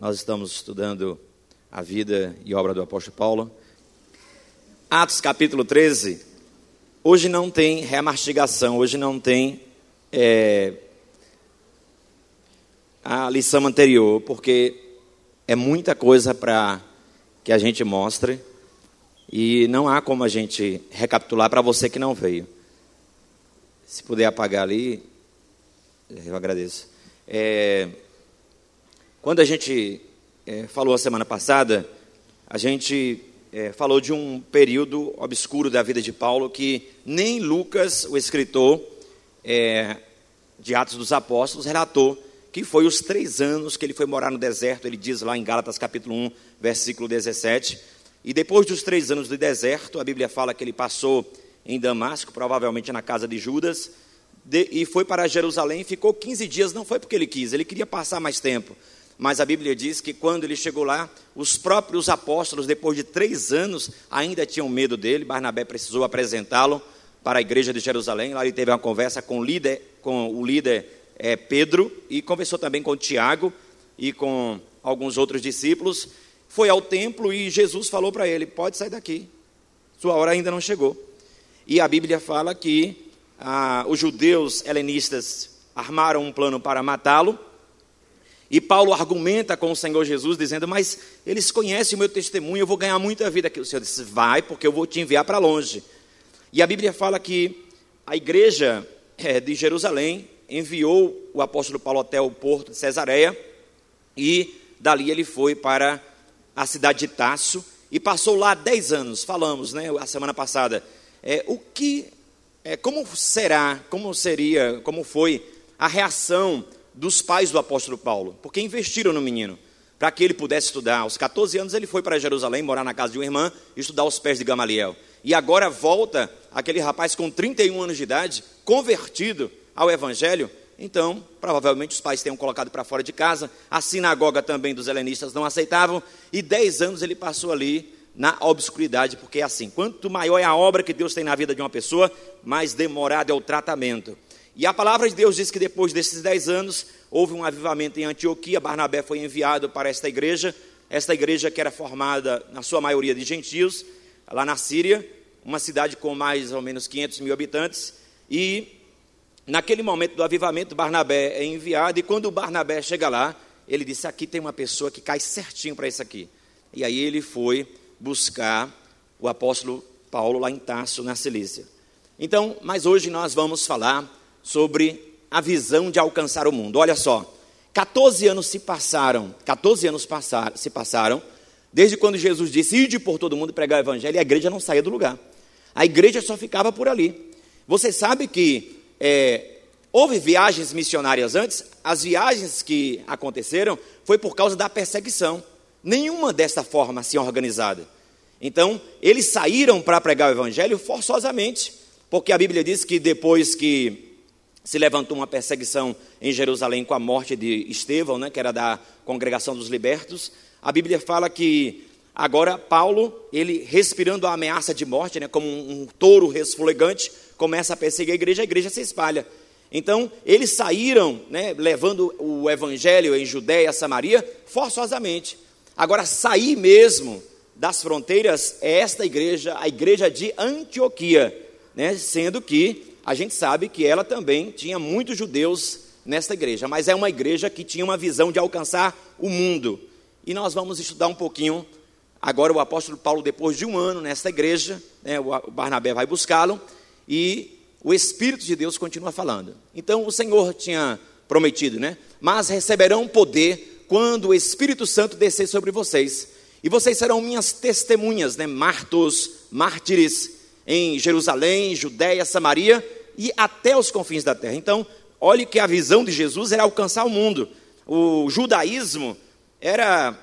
Nós estamos estudando a vida e obra do apóstolo Paulo. Atos capítulo 13. Hoje não tem remastigação, hoje não tem é, a lição anterior, porque é muita coisa para que a gente mostre e não há como a gente recapitular para você que não veio. Se puder apagar ali, eu agradeço. É, quando a gente é, falou a semana passada, a gente é, falou de um período obscuro da vida de Paulo que nem Lucas, o escritor é, de Atos dos Apóstolos, relatou, que foi os três anos que ele foi morar no deserto, ele diz lá em Gálatas capítulo 1, versículo 17. E depois dos três anos de deserto, a Bíblia fala que ele passou em Damasco, provavelmente na casa de Judas, de, e foi para Jerusalém, ficou 15 dias, não foi porque ele quis, ele queria passar mais tempo. Mas a Bíblia diz que quando ele chegou lá, os próprios apóstolos, depois de três anos, ainda tinham medo dele. Barnabé precisou apresentá-lo para a igreja de Jerusalém. Lá ele teve uma conversa com o líder, com o líder é, Pedro e conversou também com Tiago e com alguns outros discípulos. Foi ao templo e Jesus falou para ele: Pode sair daqui, sua hora ainda não chegou. E a Bíblia fala que ah, os judeus helenistas armaram um plano para matá-lo. E Paulo argumenta com o Senhor Jesus, dizendo: Mas eles conhecem o meu testemunho, eu vou ganhar muita vida aqui. O Senhor disse: Vai, porque eu vou te enviar para longe. E a Bíblia fala que a igreja é, de Jerusalém enviou o apóstolo Paulo até o porto de Cesareia, e dali ele foi para a cidade de Tasso e passou lá dez anos. Falamos, né, a semana passada, é, o que, é, como será, como seria, como foi a reação dos pais do apóstolo Paulo, porque investiram no menino para que ele pudesse estudar. Aos 14 anos ele foi para Jerusalém, morar na casa de uma irmã estudar aos pés de Gamaliel. E agora volta aquele rapaz com 31 anos de idade, convertido ao evangelho. Então, provavelmente os pais tenham colocado para fora de casa. A sinagoga também dos helenistas não aceitavam. E 10 anos ele passou ali na obscuridade, porque é assim: quanto maior é a obra que Deus tem na vida de uma pessoa, mais demorado é o tratamento. E a palavra de Deus diz que depois desses dez anos, houve um avivamento em Antioquia, Barnabé foi enviado para esta igreja, esta igreja que era formada, na sua maioria, de gentios, lá na Síria, uma cidade com mais ou menos 500 mil habitantes, e naquele momento do avivamento, Barnabé é enviado, e quando Barnabé chega lá, ele disse, aqui tem uma pessoa que cai certinho para isso aqui. E aí ele foi buscar o apóstolo Paulo lá em Tarso, na Cilícia. Então, mas hoje nós vamos falar sobre a visão de alcançar o mundo. Olha só, 14 anos se passaram, 14 anos se passaram, desde quando Jesus disse, ide por todo mundo pregar o evangelho, e a igreja não saía do lugar. A igreja só ficava por ali. Você sabe que é, houve viagens missionárias antes, as viagens que aconteceram foi por causa da perseguição. Nenhuma dessa forma assim organizada. Então, eles saíram para pregar o evangelho forçosamente, porque a Bíblia diz que depois que se levantou uma perseguição em Jerusalém com a morte de Estevão, né, que era da congregação dos libertos. A Bíblia fala que agora Paulo, ele respirando a ameaça de morte, né, como um, touro resfolegante, começa a perseguir a igreja, a igreja se espalha. Então, eles saíram, né, levando o evangelho em Judéia, Samaria, forçosamente. Agora, sair mesmo das fronteiras é esta igreja, a igreja de Antioquia, né, sendo que a gente sabe que ela também tinha muitos judeus nesta igreja, mas é uma igreja que tinha uma visão de alcançar o mundo. E nós vamos estudar um pouquinho. Agora, o apóstolo Paulo, depois de um ano nesta igreja, né, o Barnabé vai buscá-lo e o Espírito de Deus continua falando. Então, o Senhor tinha prometido, né? Mas receberão poder quando o Espírito Santo descer sobre vocês. E vocês serão minhas testemunhas, né? Martos, mártires em Jerusalém, Judéia, Samaria e até os confins da terra. Então, olhe que a visão de Jesus era alcançar o mundo. O judaísmo era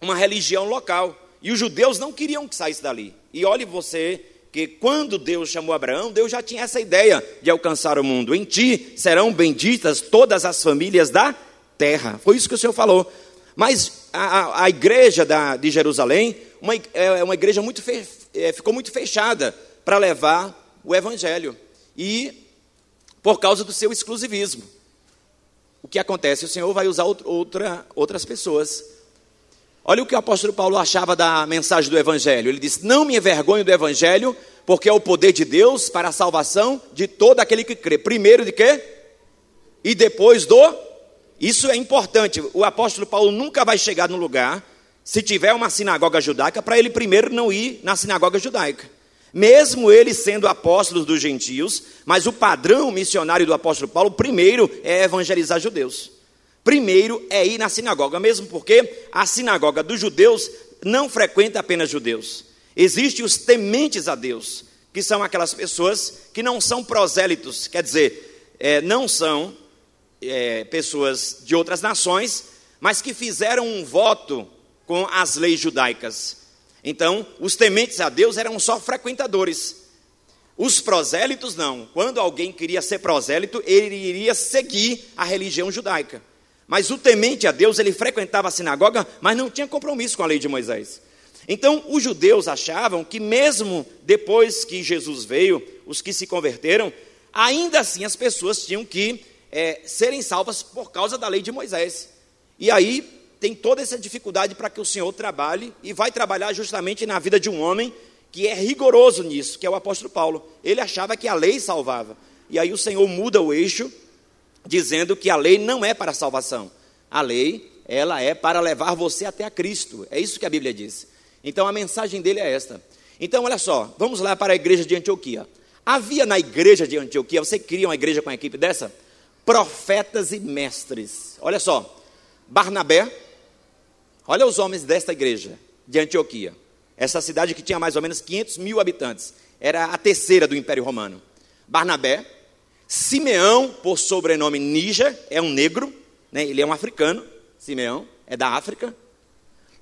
uma religião local e os judeus não queriam que saísse dali. E olhe você que quando Deus chamou Abraão, Deus já tinha essa ideia de alcançar o mundo. Em ti serão benditas todas as famílias da terra. Foi isso que o Senhor falou. Mas a, a, a igreja da, de Jerusalém uma, é uma igreja muito fe, é, ficou muito fechada para levar o evangelho. E por causa do seu exclusivismo. O que acontece? O Senhor vai usar outra, outras pessoas Olha o que o apóstolo Paulo achava da mensagem do Evangelho. Ele disse: Não me envergonho do Evangelho, porque é o poder de Deus para a salvação de todo aquele que crê. Primeiro de quê? E depois do. Isso é importante. O apóstolo Paulo nunca vai chegar no lugar, se tiver uma sinagoga judaica, para ele primeiro não ir na sinagoga judaica. Mesmo ele sendo apóstolo dos gentios, mas o padrão missionário do apóstolo Paulo, primeiro é evangelizar judeus. Primeiro é ir na sinagoga, mesmo porque a sinagoga dos judeus não frequenta apenas judeus. Existem os tementes a Deus, que são aquelas pessoas que não são prosélitos, quer dizer, é, não são é, pessoas de outras nações, mas que fizeram um voto com as leis judaicas. Então, os tementes a Deus eram só frequentadores. Os prosélitos não. Quando alguém queria ser prosélito, ele iria seguir a religião judaica. Mas o temente a Deus, ele frequentava a sinagoga, mas não tinha compromisso com a lei de Moisés. Então, os judeus achavam que, mesmo depois que Jesus veio, os que se converteram, ainda assim as pessoas tinham que é, serem salvas por causa da lei de Moisés. E aí tem toda essa dificuldade para que o Senhor trabalhe, e vai trabalhar justamente na vida de um homem que é rigoroso nisso, que é o apóstolo Paulo. Ele achava que a lei salvava. E aí o Senhor muda o eixo dizendo que a lei não é para a salvação. A lei, ela é para levar você até a Cristo. É isso que a Bíblia diz. Então a mensagem dele é esta. Então, olha só, vamos lá para a igreja de Antioquia. Havia na igreja de Antioquia, você queria uma igreja com uma equipe dessa? Profetas e mestres. Olha só, Barnabé, olha os homens desta igreja de Antioquia. Essa cidade que tinha mais ou menos 500 mil habitantes. Era a terceira do Império Romano. Barnabé, Simeão, por sobrenome Níger, é um negro, né? ele é um africano, Simeão, é da África.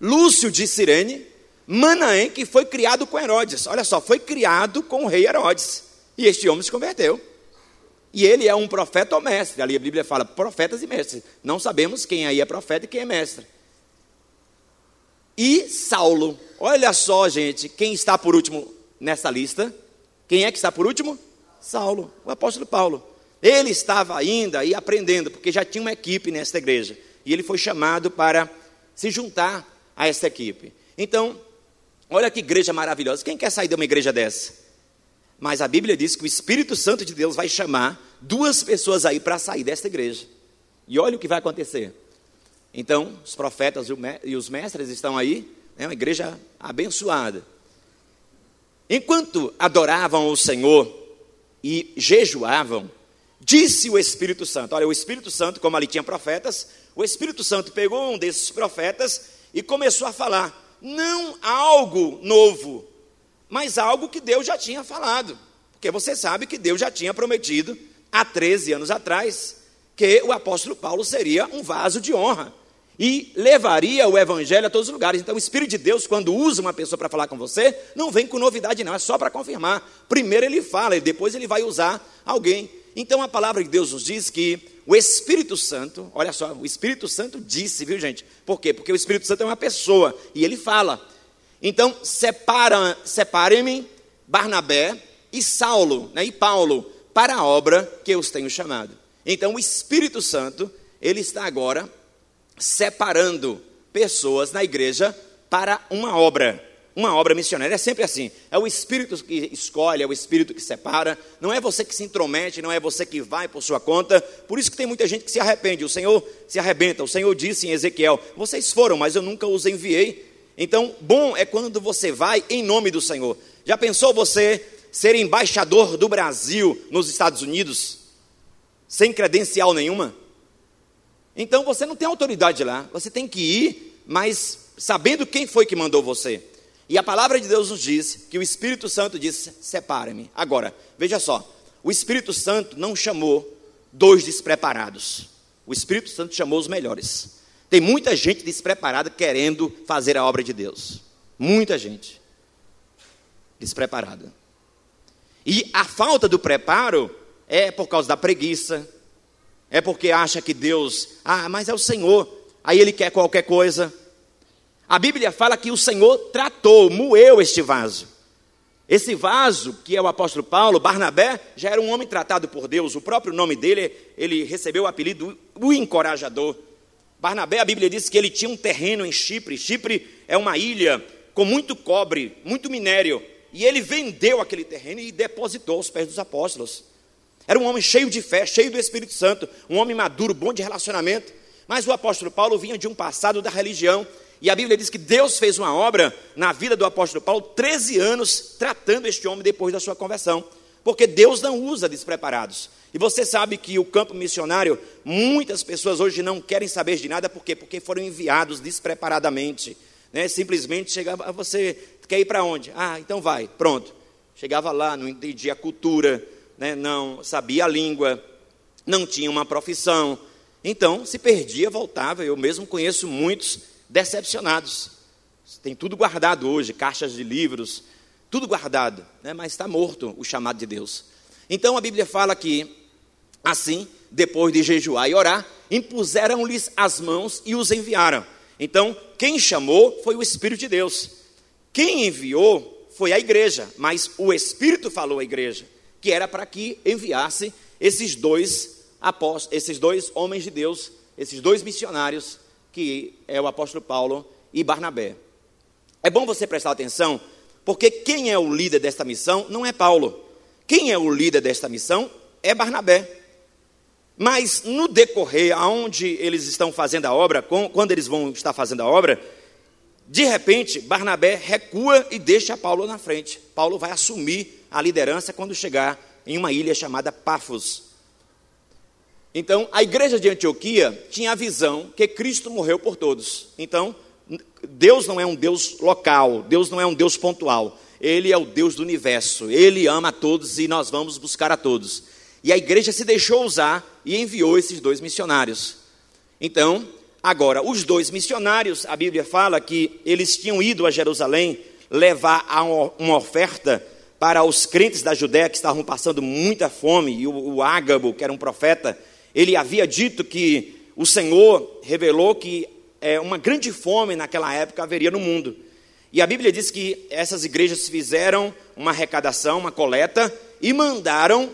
Lúcio de Cirene, Manaém, que foi criado com Herodes. Olha só, foi criado com o rei Herodes. E este homem se converteu. E ele é um profeta ou mestre. Ali a Bíblia fala profetas e mestres. Não sabemos quem aí é profeta e quem é mestre. E Saulo. Olha só, gente, quem está por último nessa lista? Quem é que está por último? Saulo, o apóstolo Paulo. Ele estava ainda aí aprendendo, porque já tinha uma equipe nesta igreja. E ele foi chamado para se juntar a esta equipe. Então, olha que igreja maravilhosa. Quem quer sair de uma igreja dessa? Mas a Bíblia diz que o Espírito Santo de Deus vai chamar duas pessoas aí para sair desta igreja. E olha o que vai acontecer. Então, os profetas e os mestres estão aí, é uma igreja abençoada. Enquanto adoravam o Senhor, e jejuavam, disse o Espírito Santo: Olha, o Espírito Santo, como ali tinha profetas, o Espírito Santo pegou um desses profetas e começou a falar, não algo novo, mas algo que Deus já tinha falado. Porque você sabe que Deus já tinha prometido há 13 anos atrás que o apóstolo Paulo seria um vaso de honra e levaria o evangelho a todos os lugares. Então, o Espírito de Deus, quando usa uma pessoa para falar com você, não vem com novidade, não, é só para confirmar. Primeiro ele fala e depois ele vai usar alguém. Então, a palavra de Deus nos diz que o Espírito Santo, olha só, o Espírito Santo disse, viu gente? Por quê? Porque o Espírito Santo é uma pessoa e ele fala. Então, separem-me Barnabé e Saulo, né, e Paulo, para a obra que eu os tenho chamado. Então, o Espírito Santo, ele está agora separando pessoas na igreja para uma obra, uma obra missionária. É sempre assim. É o Espírito que escolhe, é o Espírito que separa. Não é você que se intromete, não é você que vai por sua conta. Por isso que tem muita gente que se arrepende. O Senhor se arrebenta. O Senhor disse em Ezequiel: Vocês foram, mas eu nunca os enviei. Então, bom é quando você vai em nome do Senhor. Já pensou você ser embaixador do Brasil nos Estados Unidos, sem credencial nenhuma? Então você não tem autoridade lá, você tem que ir, mas sabendo quem foi que mandou você. E a palavra de Deus nos diz que o Espírito Santo disse: separe-me. Agora, veja só, o Espírito Santo não chamou dois despreparados, o Espírito Santo chamou os melhores. Tem muita gente despreparada querendo fazer a obra de Deus. Muita gente despreparada. E a falta do preparo é por causa da preguiça, é porque acha que Deus, ah, mas é o Senhor, aí ele quer qualquer coisa. A Bíblia fala que o Senhor tratou, moeu este vaso. Esse vaso, que é o apóstolo Paulo, Barnabé, já era um homem tratado por Deus. O próprio nome dele, ele recebeu o apelido o encorajador. Barnabé, a Bíblia diz que ele tinha um terreno em Chipre. Chipre é uma ilha com muito cobre, muito minério. E ele vendeu aquele terreno e depositou aos pés dos apóstolos. Era um homem cheio de fé, cheio do Espírito Santo, um homem maduro, bom de relacionamento. Mas o apóstolo Paulo vinha de um passado da religião. E a Bíblia diz que Deus fez uma obra na vida do apóstolo Paulo, 13 anos, tratando este homem depois da sua conversão. Porque Deus não usa despreparados. E você sabe que o campo missionário, muitas pessoas hoje não querem saber de nada, por quê? Porque foram enviados despreparadamente. Né? Simplesmente chegava, ah, você quer ir para onde? Ah, então vai, pronto. Chegava lá, não entendia a cultura, né? não sabia a língua, não tinha uma profissão. Então se perdia, voltava. Eu mesmo conheço muitos decepcionados. Tem tudo guardado hoje, caixas de livros, tudo guardado, né? mas está morto o chamado de Deus. Então a Bíblia fala que, assim, depois de jejuar e orar, impuseram-lhes as mãos e os enviaram. Então, quem chamou foi o Espírito de Deus. Quem enviou foi a igreja, mas o Espírito falou à igreja, que era para que enviasse esses dois apóstolos, esses dois homens de Deus, esses dois missionários, que é o apóstolo Paulo e Barnabé. É bom você prestar atenção, porque quem é o líder desta missão não é Paulo. Quem é o líder desta missão é Barnabé. Mas no decorrer, aonde eles estão fazendo a obra, quando eles vão estar fazendo a obra, de repente, Barnabé recua e deixa Paulo na frente. Paulo vai assumir a liderança quando chegar em uma ilha chamada Pafos. Então, a igreja de Antioquia tinha a visão que Cristo morreu por todos. Então, Deus não é um Deus local, Deus não é um Deus pontual. Ele é o Deus do universo. Ele ama a todos e nós vamos buscar a todos. E a igreja se deixou usar e enviou esses dois missionários. Então, agora, os dois missionários, a Bíblia fala que eles tinham ido a Jerusalém levar uma oferta para os crentes da Judéia que estavam passando muita fome, e o, o Ágabo, que era um profeta, ele havia dito que o Senhor revelou que é, uma grande fome naquela época haveria no mundo. E a Bíblia diz que essas igrejas fizeram uma arrecadação, uma coleta, e mandaram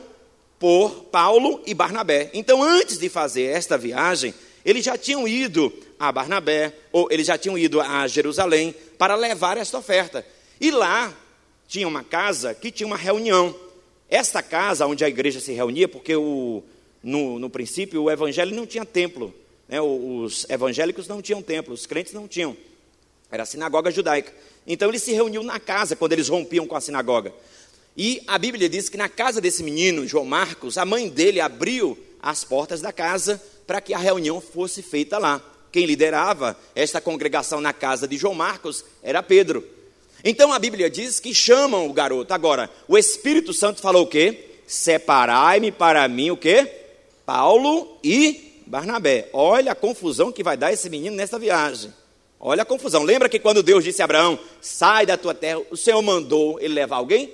por Paulo e Barnabé. Então, antes de fazer esta viagem, eles já tinham ido a Barnabé, ou eles já tinham ido a Jerusalém para levar esta oferta. E lá tinha uma casa que tinha uma reunião. Esta casa onde a igreja se reunia, porque o, no, no princípio o evangelho não tinha templo, né? os evangélicos não tinham templo, os crentes não tinham. Era a sinagoga judaica. Então eles se reuniam na casa quando eles rompiam com a sinagoga. E a Bíblia diz que na casa desse menino, João Marcos, a mãe dele abriu as portas da casa para que a reunião fosse feita lá. Quem liderava esta congregação na casa de João Marcos era Pedro. Então a Bíblia diz que chamam o garoto. Agora, o Espírito Santo falou o quê? Separai-me para mim o quê? Paulo e Barnabé. Olha a confusão que vai dar esse menino nessa viagem. Olha a confusão. Lembra que quando Deus disse a Abraão: sai da tua terra, o Senhor mandou ele levar alguém?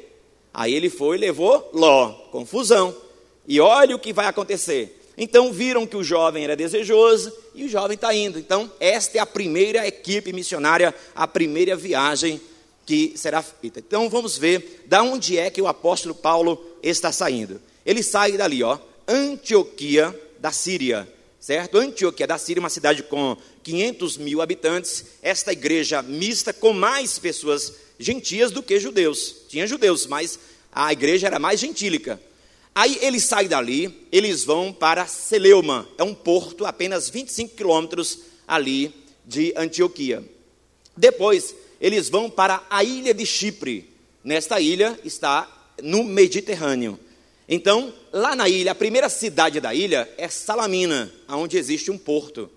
Aí ele foi e levou Ló, confusão. E olha o que vai acontecer. Então viram que o jovem era desejoso e o jovem está indo. Então, esta é a primeira equipe missionária, a primeira viagem que será feita. Então vamos ver da onde é que o apóstolo Paulo está saindo. Ele sai dali, ó, Antioquia da Síria, certo? Antioquia da Síria, uma cidade com 500 mil habitantes. Esta igreja mista com mais pessoas gentias do que judeus. Tinha judeus, mas a igreja era mais gentílica. Aí eles saem dali, eles vão para Celeuma, é um porto apenas 25 quilômetros ali de Antioquia. Depois, eles vão para a ilha de Chipre. Nesta ilha está no Mediterrâneo. Então, lá na ilha, a primeira cidade da ilha é Salamina, onde existe um porto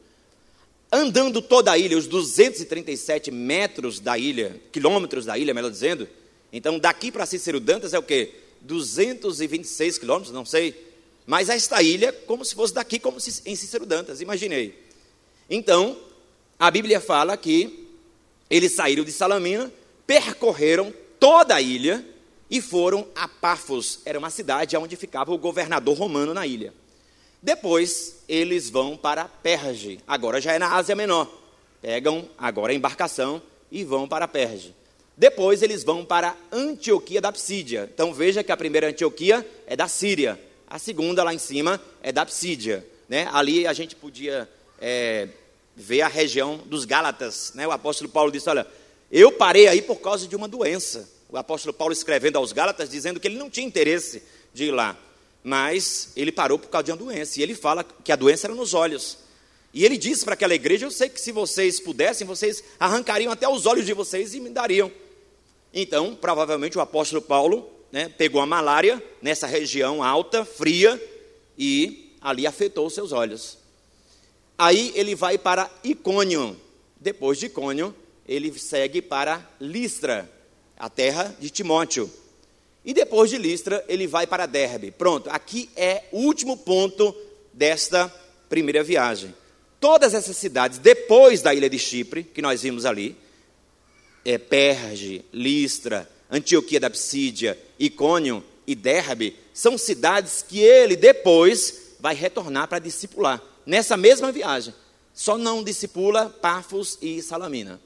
andando toda a ilha, os 237 metros da ilha, quilômetros da ilha, melhor dizendo. Então, daqui para Cícero Dantas é o quê? 226 quilômetros, não sei. Mas esta ilha, como se fosse daqui, como em Cícero Dantas, imaginei. Então, a Bíblia fala que eles saíram de Salamina, percorreram toda a ilha e foram a Pafos, era uma cidade onde ficava o governador romano na ilha. Depois eles vão para Perge, agora já é na Ásia Menor. Pegam agora a embarcação e vão para Perge. Depois eles vão para Antioquia da Psídia. Então veja que a primeira Antioquia é da Síria, a segunda lá em cima é da Psídia. Né? Ali a gente podia é, vê a região dos Gálatas. Né? O apóstolo Paulo disse: Olha, eu parei aí por causa de uma doença. O apóstolo Paulo escrevendo aos Gálatas, dizendo que ele não tinha interesse de ir lá, mas ele parou por causa de uma doença. E ele fala que a doença era nos olhos. E ele disse para aquela igreja: Eu sei que se vocês pudessem, vocês arrancariam até os olhos de vocês e me dariam. Então, provavelmente o apóstolo Paulo né, pegou a malária nessa região alta, fria, e ali afetou os seus olhos. Aí ele vai para Icônio. Depois de Icônio, ele segue para Listra, a terra de Timóteo. E depois de Listra, ele vai para Derbe. Pronto, aqui é o último ponto desta primeira viagem. Todas essas cidades, depois da ilha de Chipre, que nós vimos ali, é, Perge, Listra, Antioquia da Psídia, Icônio e Derbe, são cidades que ele depois vai retornar para discipular, nessa mesma viagem. Só não discipula Pafos e Salamina.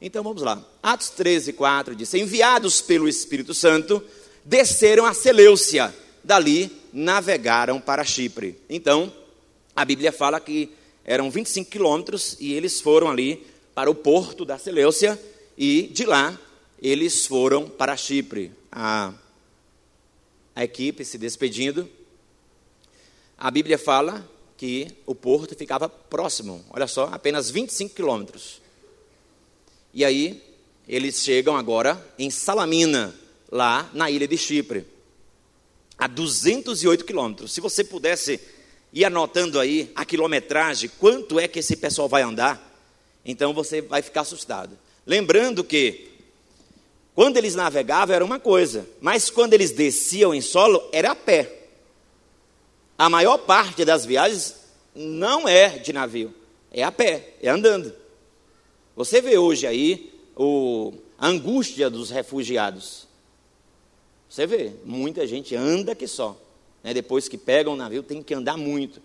Então vamos lá. Atos 13, 4 diz: Enviados pelo Espírito Santo, desceram a Seleucia. Dali navegaram para Chipre. Então, a Bíblia fala que eram 25 quilômetros e eles foram ali para o porto da Seleucia e de lá eles foram para Chipre. A, a equipe se despedindo. A Bíblia fala que o porto ficava próximo, olha só, apenas 25 quilômetros. E aí eles chegam agora em Salamina, lá na ilha de Chipre, a 208 quilômetros. Se você pudesse ir anotando aí a quilometragem, quanto é que esse pessoal vai andar, então você vai ficar assustado. Lembrando que quando eles navegavam era uma coisa, mas quando eles desciam em solo era a pé. A maior parte das viagens não é de navio, é a pé, é andando. Você vê hoje aí o, a angústia dos refugiados. Você vê, muita gente anda que só. Né? Depois que pegam o navio, tem que andar muito.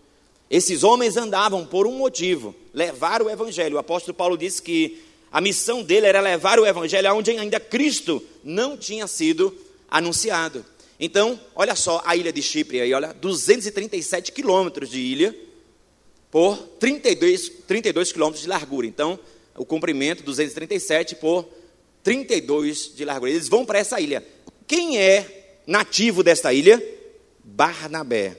Esses homens andavam por um motivo: levar o evangelho. O apóstolo Paulo disse que a missão dele era levar o evangelho aonde ainda Cristo não tinha sido anunciado. Então, olha só a ilha de Chipre aí, olha, 237 quilômetros de ilha por 32, 32 quilômetros de largura. Então, o comprimento 237 por 32 de largura. Eles vão para essa ilha. Quem é nativo desta ilha? Barnabé.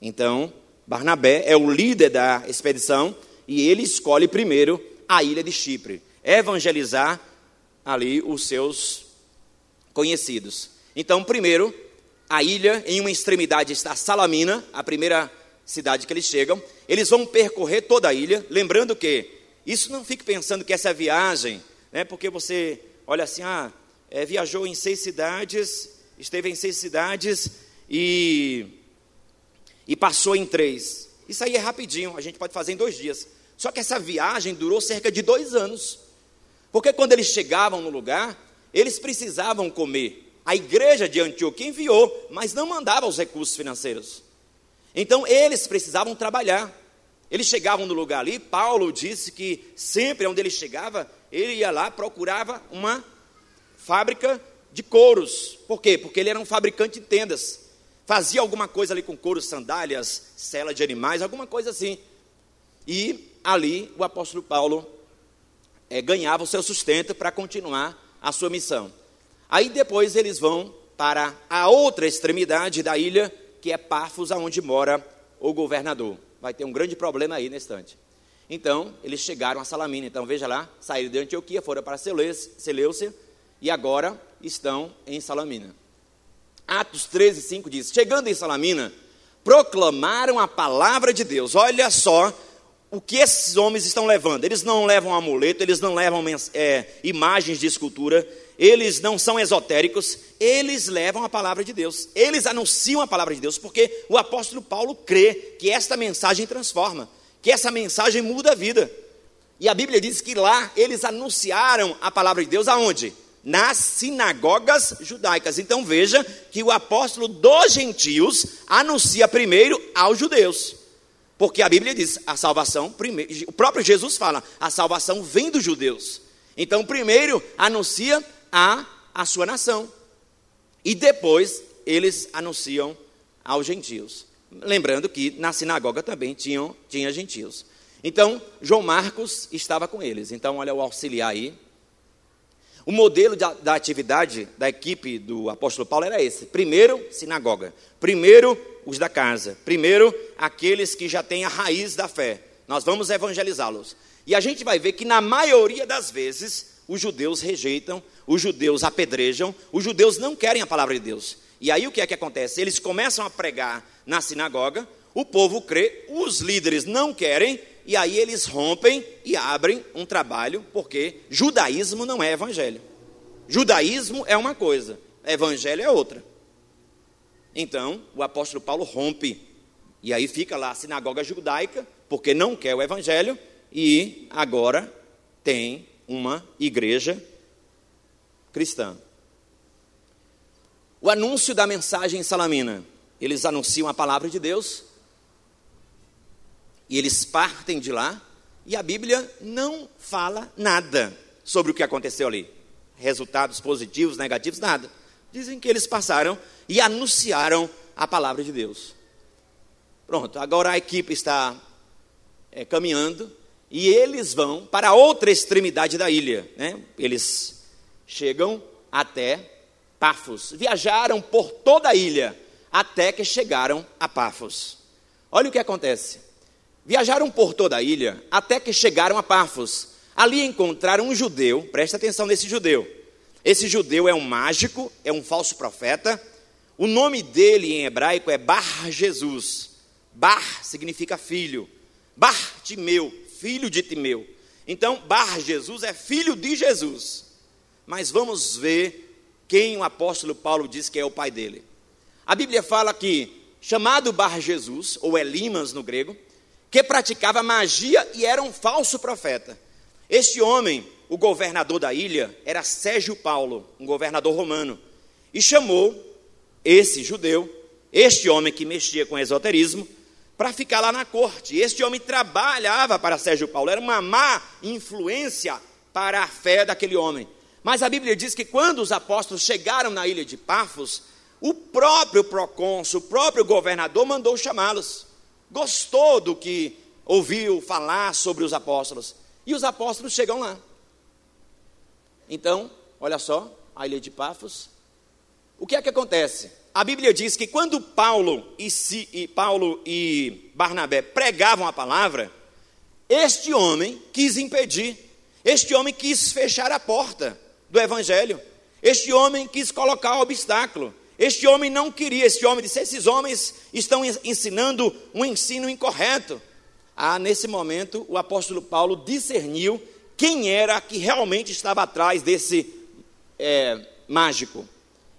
Então, Barnabé é o líder da expedição e ele escolhe primeiro a ilha de Chipre, evangelizar ali os seus conhecidos. Então, primeiro, a ilha, em uma extremidade está Salamina, a primeira cidade que eles chegam. Eles vão percorrer toda a ilha, lembrando que isso não fique pensando que essa viagem, né, porque você olha assim, ah, é, viajou em seis cidades, esteve em seis cidades e, e passou em três. Isso aí é rapidinho, a gente pode fazer em dois dias. Só que essa viagem durou cerca de dois anos. Porque quando eles chegavam no lugar, eles precisavam comer. A igreja de Antioquia enviou, mas não mandava os recursos financeiros. Então eles precisavam trabalhar. Eles chegavam no lugar ali, Paulo disse que sempre onde ele chegava, ele ia lá, procurava uma fábrica de couros. Por quê? Porque ele era um fabricante de tendas. Fazia alguma coisa ali com couros, sandálias, cela de animais, alguma coisa assim. E ali o apóstolo Paulo é, ganhava o seu sustento para continuar a sua missão. Aí depois eles vão para a outra extremidade da ilha, que é Pafos, aonde mora o governador vai ter um grande problema aí nesse instante. Então, eles chegaram a Salamina. Então, veja lá, saíram de Antioquia, foram para Seleucia e agora estão em Salamina. Atos 13, 5 diz: Chegando em Salamina, proclamaram a palavra de Deus. Olha só o que esses homens estão levando. Eles não levam amuleto, eles não levam é, imagens de escultura, eles não são esotéricos, eles levam a palavra de Deus, eles anunciam a palavra de Deus, porque o apóstolo Paulo crê que esta mensagem transforma, que essa mensagem muda a vida. E a Bíblia diz que lá eles anunciaram a palavra de Deus aonde? Nas sinagogas judaicas. Então veja que o apóstolo dos gentios anuncia primeiro aos judeus. Porque a Bíblia diz, a salvação, primeiro, o próprio Jesus fala, a salvação vem dos judeus. Então, primeiro anuncia a, a sua nação. E depois eles anunciam aos gentios. Lembrando que na sinagoga também tinham, tinha gentios. Então, João Marcos estava com eles. Então, olha o auxiliar aí. O modelo da, da, atividade da equipe do apóstolo Paulo era esse: primeiro, sinagoga. Primeiro, os da casa. Primeiro, aqueles que já têm a raiz da fé. Nós vamos evangelizá-los. E a gente vai ver que, na maioria das vezes, os judeus rejeitam, os judeus apedrejam, os judeus não querem a palavra de Deus. E aí o que é que acontece? Eles começam a pregar na sinagoga, o povo crê, os líderes não querem, e aí eles rompem e abrem um trabalho, porque judaísmo não é evangelho. Judaísmo é uma coisa, evangelho é outra. Então, o apóstolo Paulo rompe, e aí fica lá a sinagoga judaica, porque não quer o evangelho, e agora tem uma igreja cristã. O anúncio da mensagem em Salamina. Eles anunciam a palavra de Deus, e eles partem de lá, e a Bíblia não fala nada sobre o que aconteceu ali. Resultados positivos, negativos, nada. Dizem que eles passaram e anunciaram a palavra de Deus. Pronto, agora a equipe está é, caminhando e eles vão para outra extremidade da ilha. Né? Eles chegam até Pafos. Viajaram por toda a ilha até que chegaram a Pafos. Olha o que acontece. Viajaram por toda a ilha até que chegaram a Pafos. Ali encontraram um judeu, presta atenção nesse judeu. Esse judeu é um mágico, é um falso profeta. O nome dele em hebraico é Bar Jesus. Bar significa filho. Bar Timeu, filho de Timeu. Então, Bar Jesus é filho de Jesus. Mas vamos ver quem o apóstolo Paulo diz que é o pai dele. A Bíblia fala que, chamado Bar Jesus, ou Elimas no grego, que praticava magia e era um falso profeta. Este homem, o governador da ilha, era Sérgio Paulo, um governador romano, e chamou esse judeu, este homem que mexia com esoterismo, para ficar lá na corte. Este homem trabalhava para Sérgio Paulo, era uma má influência para a fé daquele homem. Mas a Bíblia diz que quando os apóstolos chegaram na ilha de Pafos, o próprio procônsul, o próprio governador mandou chamá-los gostou do que ouviu falar sobre os apóstolos. E os apóstolos chegam lá. Então, olha só, a ilha de Pafos. O que é que acontece? A Bíblia diz que quando Paulo e, si, e Paulo e Barnabé pregavam a palavra, este homem quis impedir, este homem quis fechar a porta do evangelho, este homem quis colocar obstáculo, este homem não queria, este homem disse: esses homens estão ensinando um ensino incorreto. Ah, nesse momento, o apóstolo Paulo discerniu quem era que realmente estava atrás desse é, mágico.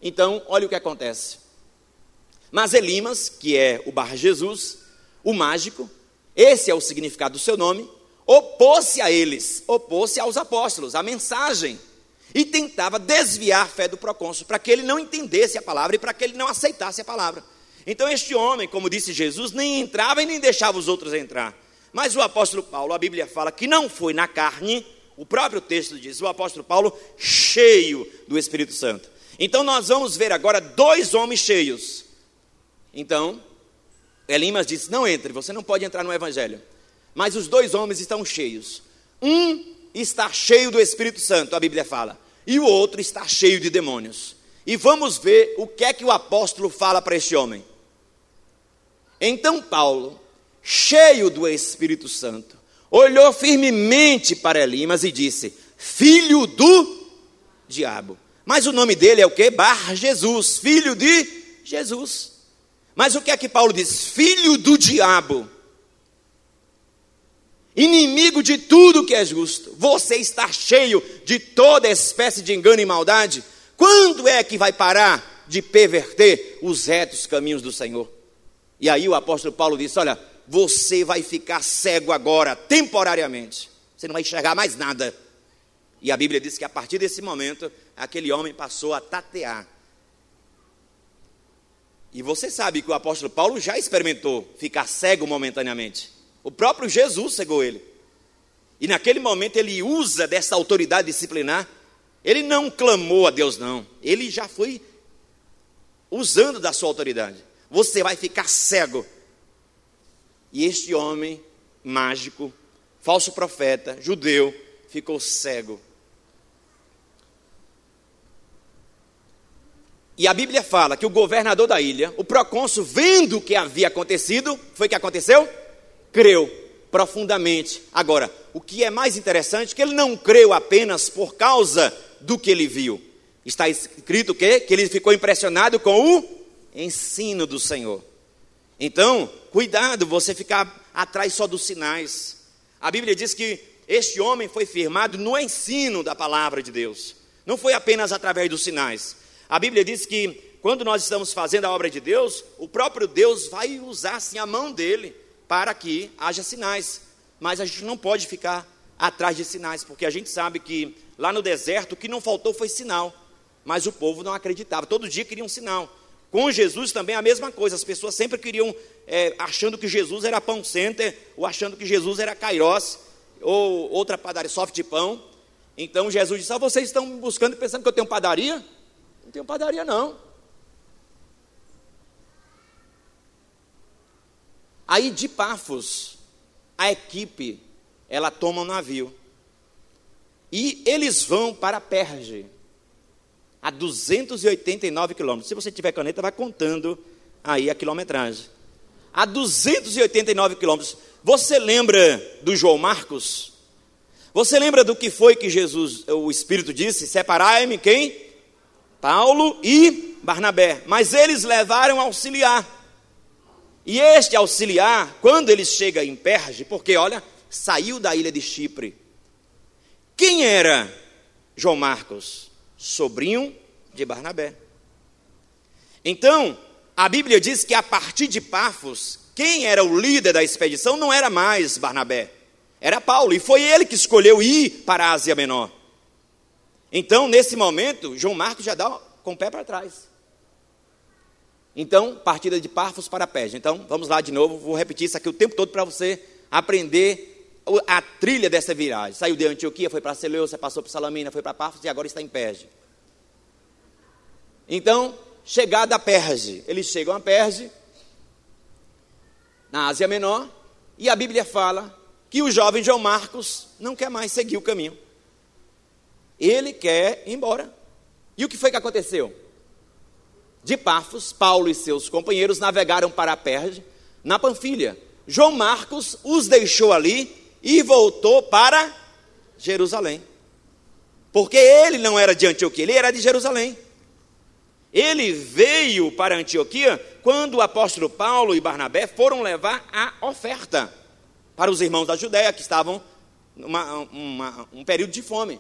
Então, olha o que acontece. Mas Elimas, que é o Bar Jesus, o mágico, esse é o significado do seu nome, opôs-se a eles, opôs-se aos apóstolos, a mensagem e tentava desviar a fé do procônsul, para que ele não entendesse a palavra e para que ele não aceitasse a palavra. Então, este homem, como disse Jesus, nem entrava e nem deixava os outros entrar. Mas o apóstolo Paulo, a Bíblia fala que não foi na carne, o próprio texto diz, o apóstolo Paulo cheio do Espírito Santo. Então, nós vamos ver agora dois homens cheios. Então, Elimas disse: Não entre, você não pode entrar no Evangelho. Mas os dois homens estão cheios. Um está cheio do Espírito Santo, a Bíblia fala, e o outro está cheio de demônios. E vamos ver o que é que o apóstolo fala para este homem. Então Paulo, cheio do Espírito Santo, olhou firmemente para Elimas e disse: Filho do diabo. Mas o nome dele é o que? Bar Jesus, filho de Jesus. Mas o que é que Paulo diz? Filho do diabo inimigo de tudo que é justo, você está cheio de toda espécie de engano e maldade, quando é que vai parar de perverter os retos caminhos do Senhor? E aí o apóstolo Paulo disse: Olha, você vai ficar cego agora, temporariamente, você não vai enxergar mais nada. E a Bíblia diz que a partir desse momento, aquele homem passou a tatear. E você sabe que o apóstolo Paulo já experimentou ficar cego momentaneamente. O próprio Jesus cegou ele. E naquele momento ele usa dessa autoridade disciplinar. Ele não clamou a Deus, não. Ele já foi usando da sua autoridade. Você vai ficar cego. E este homem mágico falso profeta, judeu, ficou cego. E a Bíblia fala que o governador da ilha, o procônsul, vendo o que havia acontecido, foi o que aconteceu? Creu profundamente. Agora, o que é mais interessante é que ele não creu apenas por causa do que ele viu. Está escrito que, que ele ficou impressionado com o ensino do Senhor. Então, cuidado você ficar atrás só dos sinais. A Bíblia diz que este homem foi firmado no ensino da palavra de Deus. Não foi apenas através dos sinais. A Bíblia diz que quando nós estamos fazendo a obra de Deus, o próprio Deus vai usar assim a mão dele para que haja sinais. Mas a gente não pode ficar atrás de sinais, porque a gente sabe que lá no deserto o que não faltou foi sinal. Mas o povo não acreditava, todo dia queria um sinal. Com Jesus também a mesma coisa, as pessoas sempre queriam, é, achando que Jesus era pão center, ou achando que Jesus era Kairos, ou outra padaria, soft de pão. Então Jesus disse: ah, vocês estão buscando e pensando que eu tenho padaria? Não tenho padaria, não. Aí de Pafos, a equipe, ela toma um navio. E eles vão para Perge, a 289 quilômetros. Se você tiver caneta, vai contando aí a quilometragem. A 289 quilômetros. Você lembra do João Marcos? Você lembra do que foi que Jesus, o Espírito disse? Separai-me quem? Paulo e Barnabé, mas eles levaram auxiliar. E este auxiliar, quando ele chega em Perge, porque olha, saiu da ilha de Chipre. Quem era João Marcos? Sobrinho de Barnabé. Então, a Bíblia diz que a partir de Pafos, quem era o líder da expedição não era mais Barnabé, era Paulo, e foi ele que escolheu ir para a Ásia Menor. Então, nesse momento, João Marcos já dá com o pé para trás. Então, partida de Parfos para Pés. Então, vamos lá de novo, vou repetir isso aqui o tempo todo para você aprender a trilha dessa viragem. Saiu de Antioquia, foi para Seleucia, passou por Salamina, foi para Parfos e agora está em Perge. Então, chegada a Perge. Eles chegam a Perge, na Ásia Menor, e a Bíblia fala que o jovem João Marcos não quer mais seguir o caminho. Ele quer ir embora. E o que foi que aconteceu? De Pafos, Paulo e seus companheiros navegaram para Perge, na Panfilha. João Marcos os deixou ali e voltou para Jerusalém. Porque ele não era de Antioquia, ele era de Jerusalém. Ele veio para Antioquia quando o apóstolo Paulo e Barnabé foram levar a oferta para os irmãos da Judéia que estavam num um período de fome.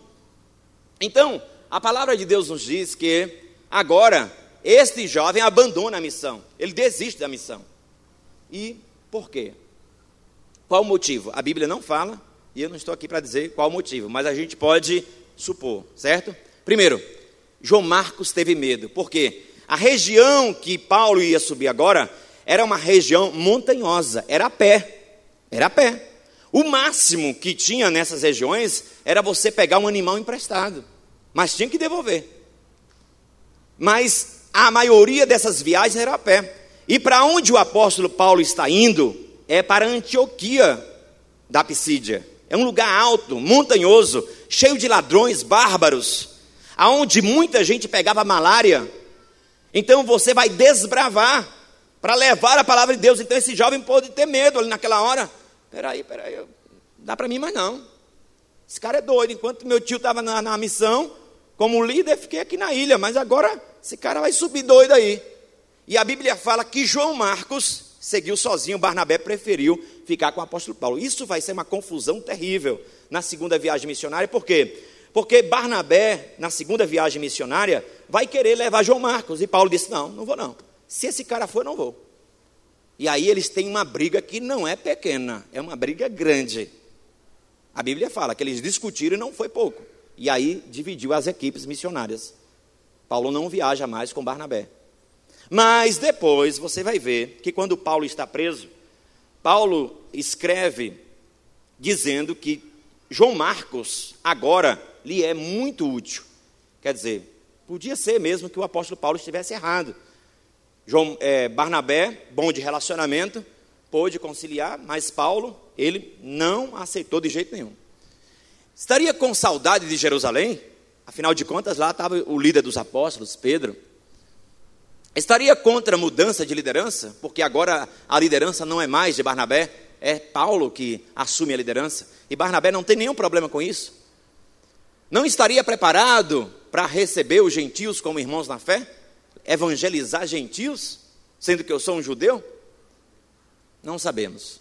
Então, a palavra de Deus nos diz que agora este jovem abandona a missão, ele desiste da missão. E por quê? Qual o motivo? A Bíblia não fala, e eu não estou aqui para dizer qual o motivo, mas a gente pode supor, certo? Primeiro, João Marcos teve medo, porque a região que Paulo ia subir agora era uma região montanhosa, era a pé, era a pé. O máximo que tinha nessas regiões era você pegar um animal emprestado, mas tinha que devolver. Mas a maioria dessas viagens era a pé. E para onde o apóstolo Paulo está indo é para Antioquia da Pisídia. É um lugar alto, montanhoso, cheio de ladrões bárbaros, aonde muita gente pegava malária. Então você vai desbravar para levar a palavra de Deus. Então esse jovem pode ter medo ali naquela hora. Peraí, peraí, dá para mim mais não. Esse cara é doido. Enquanto meu tio estava na, na missão, como líder, fiquei aqui na ilha, mas agora esse cara vai subir doido aí. E a Bíblia fala que João Marcos seguiu sozinho, Barnabé preferiu ficar com o apóstolo Paulo. Isso vai ser uma confusão terrível na segunda viagem missionária, por quê? Porque Barnabé, na segunda viagem missionária, vai querer levar João Marcos. E Paulo disse: Não, não vou não. Se esse cara for, não vou. E aí eles têm uma briga que não é pequena, é uma briga grande. A Bíblia fala que eles discutiram e não foi pouco. E aí dividiu as equipes missionárias. Paulo não viaja mais com Barnabé. Mas depois você vai ver que quando Paulo está preso, Paulo escreve dizendo que João Marcos agora lhe é muito útil. Quer dizer, podia ser mesmo que o apóstolo Paulo estivesse errado. João, é, Barnabé, bom de relacionamento, pôde conciliar, mas Paulo, ele não aceitou de jeito nenhum. Estaria com saudade de Jerusalém? Afinal de contas, lá estava o líder dos apóstolos, Pedro. Estaria contra a mudança de liderança? Porque agora a liderança não é mais de Barnabé, é Paulo que assume a liderança. E Barnabé não tem nenhum problema com isso. Não estaria preparado para receber os gentios como irmãos na fé? Evangelizar gentios, sendo que eu sou um judeu? Não sabemos.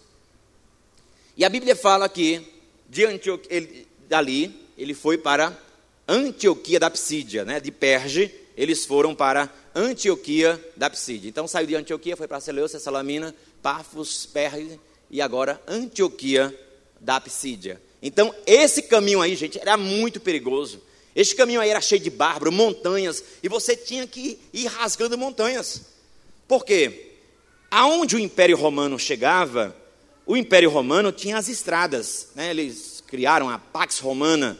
E a Bíblia fala que de Antioquia, ele, dali ele foi para Antioquia da Psídia, né? de Perge, eles foram para Antioquia da Psídia. Então saiu de Antioquia, foi para Seleucia, Salamina, Pafos, Perge e agora Antioquia da Psídia. Então esse caminho aí, gente, era muito perigoso. Este caminho aí era cheio de bárbaro, montanhas, e você tinha que ir rasgando montanhas. Por quê? Aonde o Império Romano chegava, o Império Romano tinha as estradas, né? eles criaram a Pax Romana.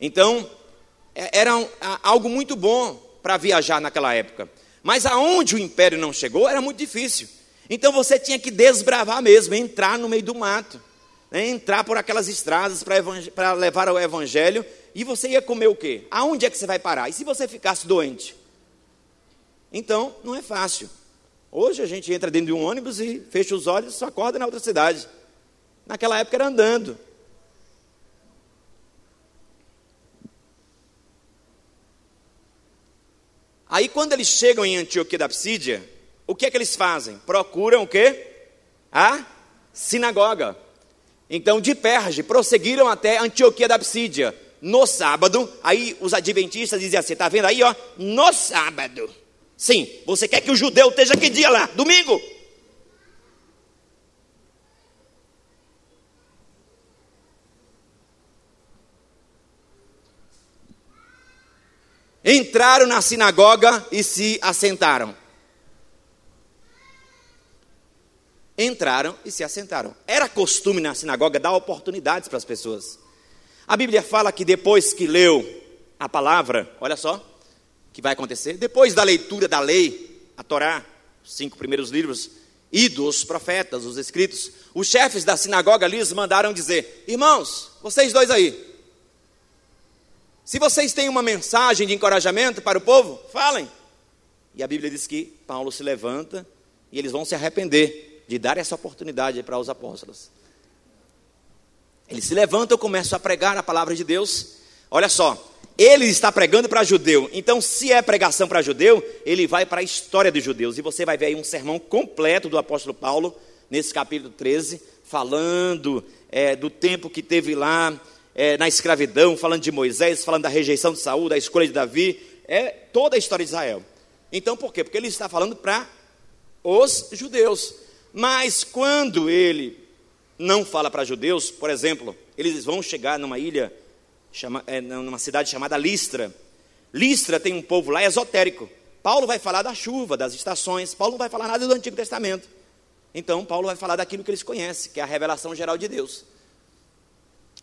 Então, é, era algo muito bom para viajar naquela época. Mas aonde o Império não chegou, era muito difícil. Então você tinha que desbravar mesmo, entrar no meio do mato, né? entrar por aquelas estradas para levar o Evangelho. E você ia comer o quê? Aonde é que você vai parar? E se você ficasse doente? Então, não é fácil. Hoje a gente entra dentro de um ônibus e fecha os olhos e só acorda na outra cidade. Naquela época era andando. Aí quando eles chegam em Antioquia da Psídia, o que é que eles fazem? Procuram o quê? A sinagoga. Então, de Perge, prosseguiram até Antioquia da Psídia. No sábado, aí os adventistas dizem assim, está vendo aí, ó? No sábado. Sim, você quer que o judeu esteja que dia lá? Domingo. Entraram na sinagoga e se assentaram. Entraram e se assentaram. Era costume na sinagoga dar oportunidades para as pessoas. A Bíblia fala que depois que leu a palavra, olha só, que vai acontecer? Depois da leitura da lei, a Torá, os cinco primeiros livros, e dos profetas, os escritos, os chefes da sinagoga lhes mandaram dizer: Irmãos, vocês dois aí, se vocês têm uma mensagem de encorajamento para o povo, falem. E a Bíblia diz que Paulo se levanta e eles vão se arrepender de dar essa oportunidade para os apóstolos. Eles se levantam, começam a pregar a palavra de Deus. Olha só, ele está pregando para judeu. Então, se é pregação para judeu, ele vai para a história dos judeus. E você vai ver aí um sermão completo do apóstolo Paulo, nesse capítulo 13, falando é, do tempo que teve lá é, na escravidão, falando de Moisés, falando da rejeição de Saul, da escolha de Davi. É toda a história de Israel. Então, por quê? Porque ele está falando para os judeus. Mas quando ele não fala para judeus, por exemplo, eles vão chegar numa ilha chama, é, numa cidade chamada Listra. Listra tem um povo lá esotérico. Paulo vai falar da chuva, das estações. Paulo não vai falar nada do Antigo Testamento. Então, Paulo vai falar daquilo que eles conhecem, que é a revelação geral de Deus.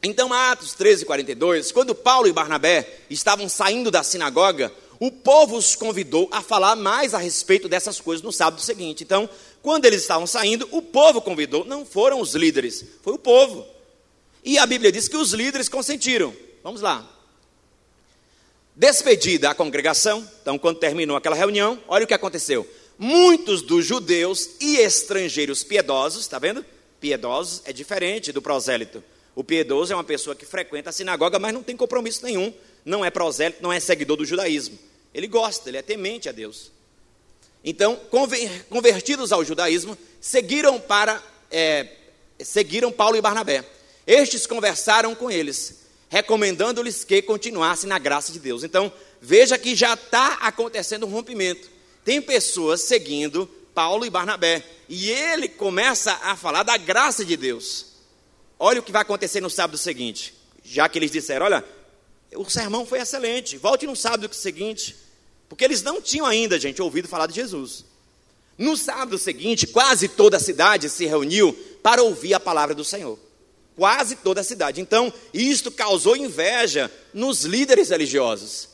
Então, Atos 13, 42, quando Paulo e Barnabé estavam saindo da sinagoga, o povo os convidou a falar mais a respeito dessas coisas no sábado seguinte. Então, quando eles estavam saindo, o povo convidou, não foram os líderes, foi o povo. E a Bíblia diz que os líderes consentiram. Vamos lá. Despedida a congregação, então, quando terminou aquela reunião, olha o que aconteceu. Muitos dos judeus e estrangeiros piedosos, está vendo? Piedosos é diferente do prosélito. O piedoso é uma pessoa que frequenta a sinagoga, mas não tem compromisso nenhum. Não é prosélito, não é seguidor do judaísmo. Ele gosta, ele é temente a Deus. Então, convertidos ao judaísmo, seguiram para é, seguiram Paulo e Barnabé. Estes conversaram com eles recomendando-lhes que continuassem na graça de Deus. Então, veja que já está acontecendo um rompimento. Tem pessoas seguindo Paulo e Barnabé, e ele começa a falar da graça de Deus. Olha o que vai acontecer no sábado seguinte. Já que eles disseram: Olha, o sermão foi excelente, volte no sábado seguinte. Porque eles não tinham ainda, gente, ouvido falar de Jesus. No sábado seguinte, quase toda a cidade se reuniu para ouvir a palavra do Senhor quase toda a cidade. Então, isto causou inveja nos líderes religiosos.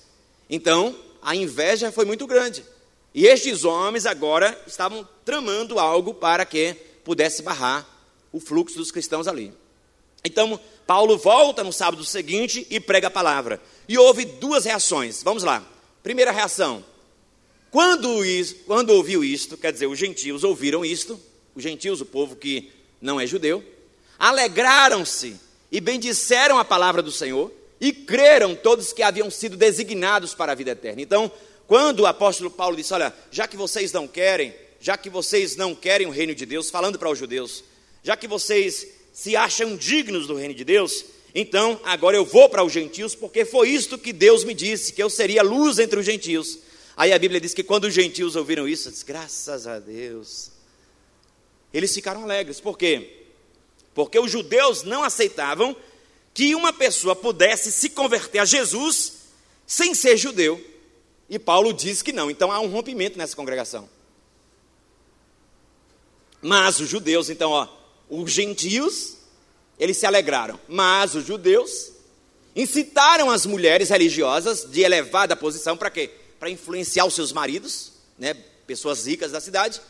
Então, a inveja foi muito grande. E estes homens agora estavam tramando algo para que pudesse barrar o fluxo dos cristãos ali. Então, Paulo volta no sábado seguinte e prega a palavra. E houve duas reações. Vamos lá. Primeira reação. Quando, quando ouviu isto, quer dizer, os gentios ouviram isto, os gentios, o povo que não é judeu, alegraram-se e bendisseram a palavra do Senhor e creram todos que haviam sido designados para a vida eterna. Então, quando o apóstolo Paulo disse: Olha, já que vocês não querem, já que vocês não querem o reino de Deus, falando para os judeus, já que vocês se acham dignos do reino de Deus, então agora eu vou para os gentios, porque foi isto que Deus me disse, que eu seria luz entre os gentios. Aí a Bíblia diz que quando os gentios ouviram isso, disse, graças a Deus, eles ficaram alegres. Por quê? Porque os judeus não aceitavam que uma pessoa pudesse se converter a Jesus sem ser judeu. E Paulo diz que não. Então há um rompimento nessa congregação. Mas os judeus, então, ó, os gentios, eles se alegraram, mas os judeus incitaram as mulheres religiosas de elevada posição para quê? Para influenciar os seus maridos, né, pessoas ricas da cidade,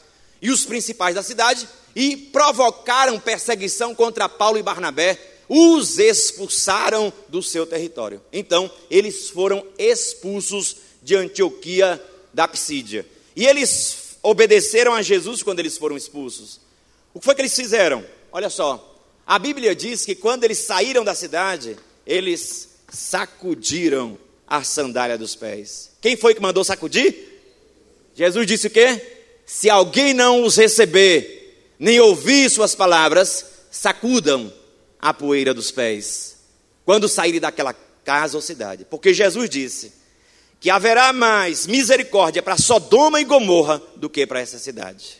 e os principais da cidade, e provocaram perseguição contra Paulo e Barnabé, os expulsaram do seu território. Então, eles foram expulsos de Antioquia da Psídia. E eles obedeceram a Jesus quando eles foram expulsos. O que foi que eles fizeram? Olha só, a Bíblia diz que quando eles saíram da cidade, eles sacudiram a sandália dos pés. Quem foi que mandou sacudir? Jesus disse o quê? Se alguém não os receber, nem ouvir suas palavras, sacudam a poeira dos pés. Quando saírem daquela casa ou cidade. Porque Jesus disse que haverá mais misericórdia para Sodoma e Gomorra do que para essa cidade.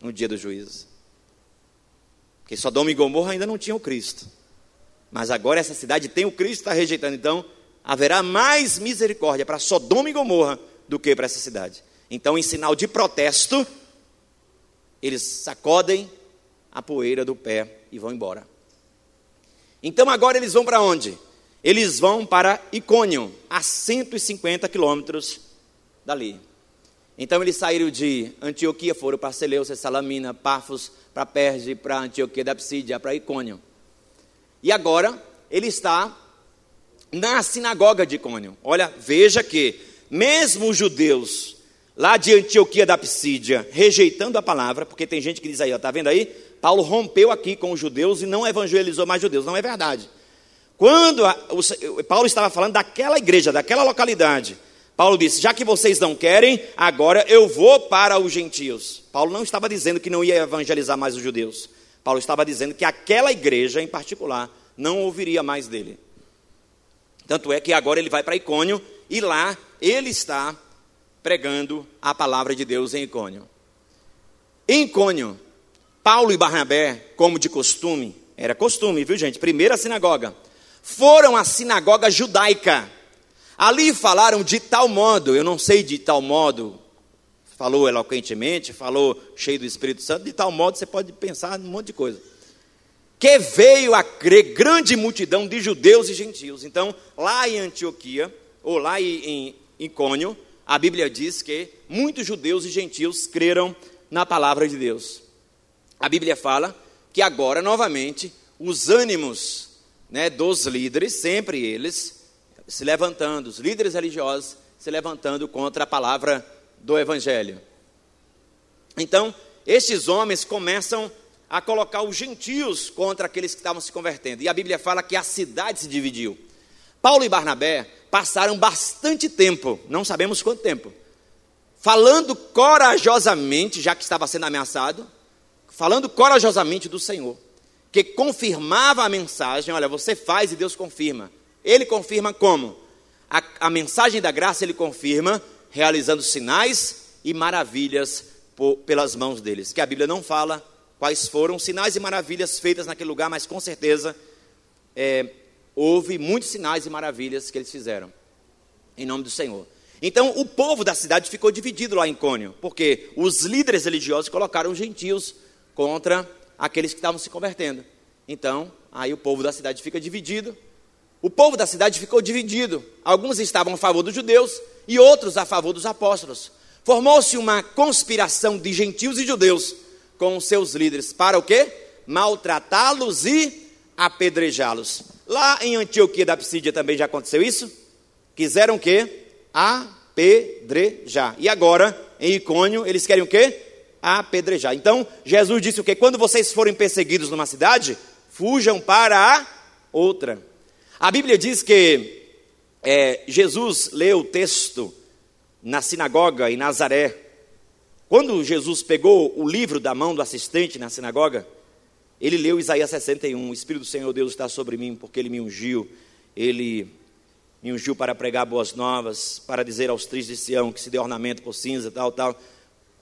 No dia do juízo. Porque Sodoma e Gomorra ainda não tinham Cristo. Mas agora essa cidade tem o Cristo, está rejeitando. Então, haverá mais misericórdia para Sodoma e Gomorra do que para essa cidade. Então, em sinal de protesto, eles sacodem a poeira do pé e vão embora. Então, agora eles vão para onde? Eles vão para Icônio, a 150 quilômetros dali. Então, eles saíram de Antioquia, foram para Seleucia, Salamina, Pafos, para Perge, para Antioquia da Psídia, para Icônio. E agora ele está na sinagoga de Icônio. Olha, veja que mesmo os judeus lá de Antioquia da Psídia rejeitando a palavra, porque tem gente que diz aí, ó, tá vendo aí? Paulo rompeu aqui com os judeus e não evangelizou mais judeus. Não é verdade. Quando a, o, Paulo estava falando daquela igreja, daquela localidade, Paulo disse: já que vocês não querem, agora eu vou para os gentios. Paulo não estava dizendo que não ia evangelizar mais os judeus. Paulo estava dizendo que aquela igreja em particular não ouviria mais dele. Tanto é que agora ele vai para Icônio e lá ele está pregando a palavra de Deus em Icônio. Em Icônio, Paulo e Barnabé, como de costume, era costume, viu gente? Primeira sinagoga. Foram à sinagoga judaica Ali falaram de tal modo, eu não sei de tal modo, falou eloquentemente, falou cheio do Espírito Santo, de tal modo você pode pensar num monte de coisa. Que veio a crer grande multidão de judeus e gentios. Então, lá em Antioquia, ou lá em Icônio, a Bíblia diz que muitos judeus e gentios creram na palavra de Deus. A Bíblia fala que agora, novamente, os ânimos né, dos líderes, sempre eles, se levantando, os líderes religiosos se levantando contra a palavra do Evangelho. Então, estes homens começam a colocar os gentios contra aqueles que estavam se convertendo. E a Bíblia fala que a cidade se dividiu. Paulo e Barnabé passaram bastante tempo, não sabemos quanto tempo, falando corajosamente, já que estava sendo ameaçado, falando corajosamente do Senhor, que confirmava a mensagem: olha, você faz e Deus confirma. Ele confirma como? A, a mensagem da graça ele confirma realizando sinais e maravilhas por, pelas mãos deles. Que a Bíblia não fala quais foram sinais e maravilhas feitas naquele lugar, mas com certeza é, houve muitos sinais e maravilhas que eles fizeram. Em nome do Senhor. Então, o povo da cidade ficou dividido lá em Cônio, porque os líderes religiosos colocaram os gentios contra aqueles que estavam se convertendo. Então, aí o povo da cidade fica dividido, o povo da cidade ficou dividido. Alguns estavam a favor dos judeus e outros a favor dos apóstolos. Formou-se uma conspiração de gentios e judeus com seus líderes. Para o quê? Maltratá-los e apedrejá-los. Lá em Antioquia da Psídia também já aconteceu isso? Quiseram o quê? Apedrejar. E agora, em Icônio, eles querem o quê? Apedrejar. Então, Jesus disse o quê? Quando vocês forem perseguidos numa cidade, fujam para a outra. A Bíblia diz que é, Jesus leu o texto na sinagoga em Nazaré. Quando Jesus pegou o livro da mão do assistente na sinagoga, ele leu Isaías 61, o Espírito do Senhor Deus está sobre mim, porque ele me ungiu, ele me ungiu para pregar boas novas, para dizer aos tristes de Sião que se dê ornamento por cinza, tal, tal.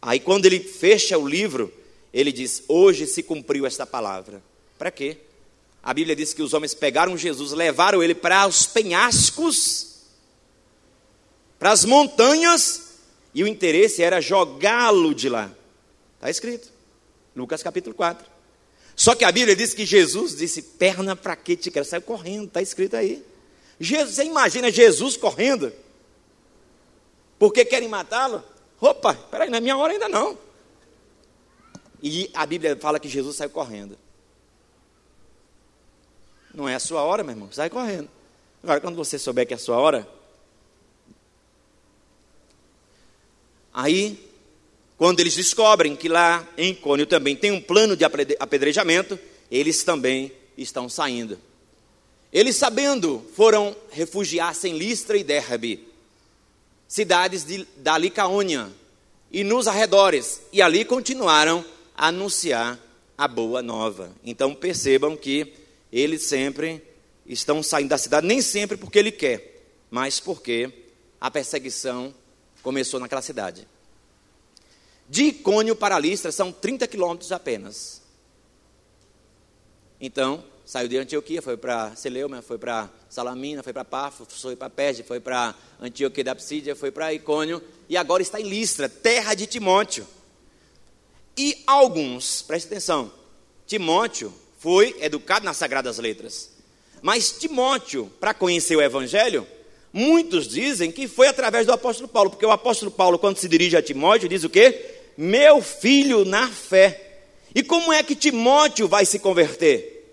Aí quando ele fecha o livro, ele diz: Hoje se cumpriu esta palavra. Para quê? A Bíblia diz que os homens pegaram Jesus, levaram ele para os penhascos, para as montanhas, e o interesse era jogá-lo de lá. Está escrito, Lucas capítulo 4. Só que a Bíblia diz que Jesus disse: Perna para que te quero? Saiu correndo, está escrito aí. Jesus, você imagina Jesus correndo? Porque querem matá-lo? Opa, peraí, não é minha hora ainda não. E a Bíblia fala que Jesus saiu correndo. Não é a sua hora, meu irmão, sai correndo. Agora, quando você souber que é a sua hora, aí, quando eles descobrem que lá em Cônio também tem um plano de apedrejamento, eles também estão saindo. Eles, sabendo, foram refugiar-se em Listra e Derbe, cidades de, da Licaônia e nos arredores, e ali continuaram a anunciar a boa nova. Então percebam que eles sempre estão saindo da cidade, nem sempre porque ele quer, mas porque a perseguição começou naquela cidade. De Icônio para Listra são 30 quilômetros apenas. Então, saiu de Antioquia, foi para Seleucia, foi para Salamina, foi para Pafos, foi para Perge, foi para Antioquia da Psídia, foi para Icônio e agora está em Listra, terra de Timóteo. E alguns, preste atenção, Timóteo foi educado nas Sagradas Letras. Mas Timóteo, para conhecer o Evangelho, muitos dizem que foi através do apóstolo Paulo, porque o apóstolo Paulo, quando se dirige a Timóteo, diz o quê? Meu filho na fé. E como é que Timóteo vai se converter?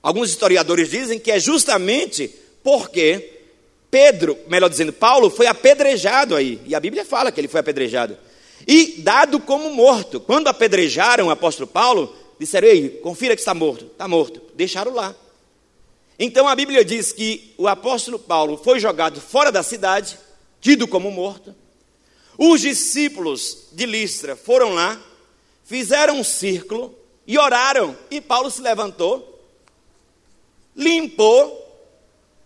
Alguns historiadores dizem que é justamente porque Pedro, melhor dizendo, Paulo foi apedrejado aí. E a Bíblia fala que ele foi apedrejado. E dado como morto. Quando apedrejaram o apóstolo Paulo, Disseram, ei, confira que está morto. Está morto. Deixaram lá. Então a Bíblia diz que o apóstolo Paulo foi jogado fora da cidade, tido como morto. Os discípulos de Listra foram lá, fizeram um círculo e oraram. E Paulo se levantou, limpou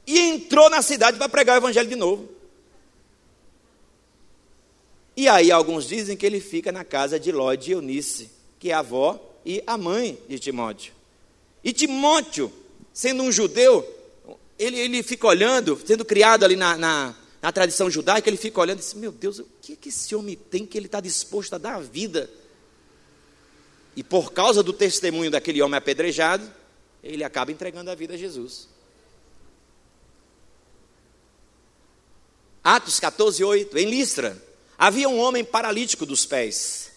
e entrou na cidade para pregar o evangelho de novo. E aí alguns dizem que ele fica na casa de Ló de Eunice, que é a avó e a mãe de Timóteo. E Timóteo, sendo um judeu, ele, ele fica olhando, sendo criado ali na, na, na tradição judaica, ele fica olhando e diz: Meu Deus, o que, é que esse homem tem que ele está disposto a dar a vida? E por causa do testemunho daquele homem apedrejado, ele acaba entregando a vida a Jesus. Atos 14, 8. Em Listra, havia um homem paralítico dos pés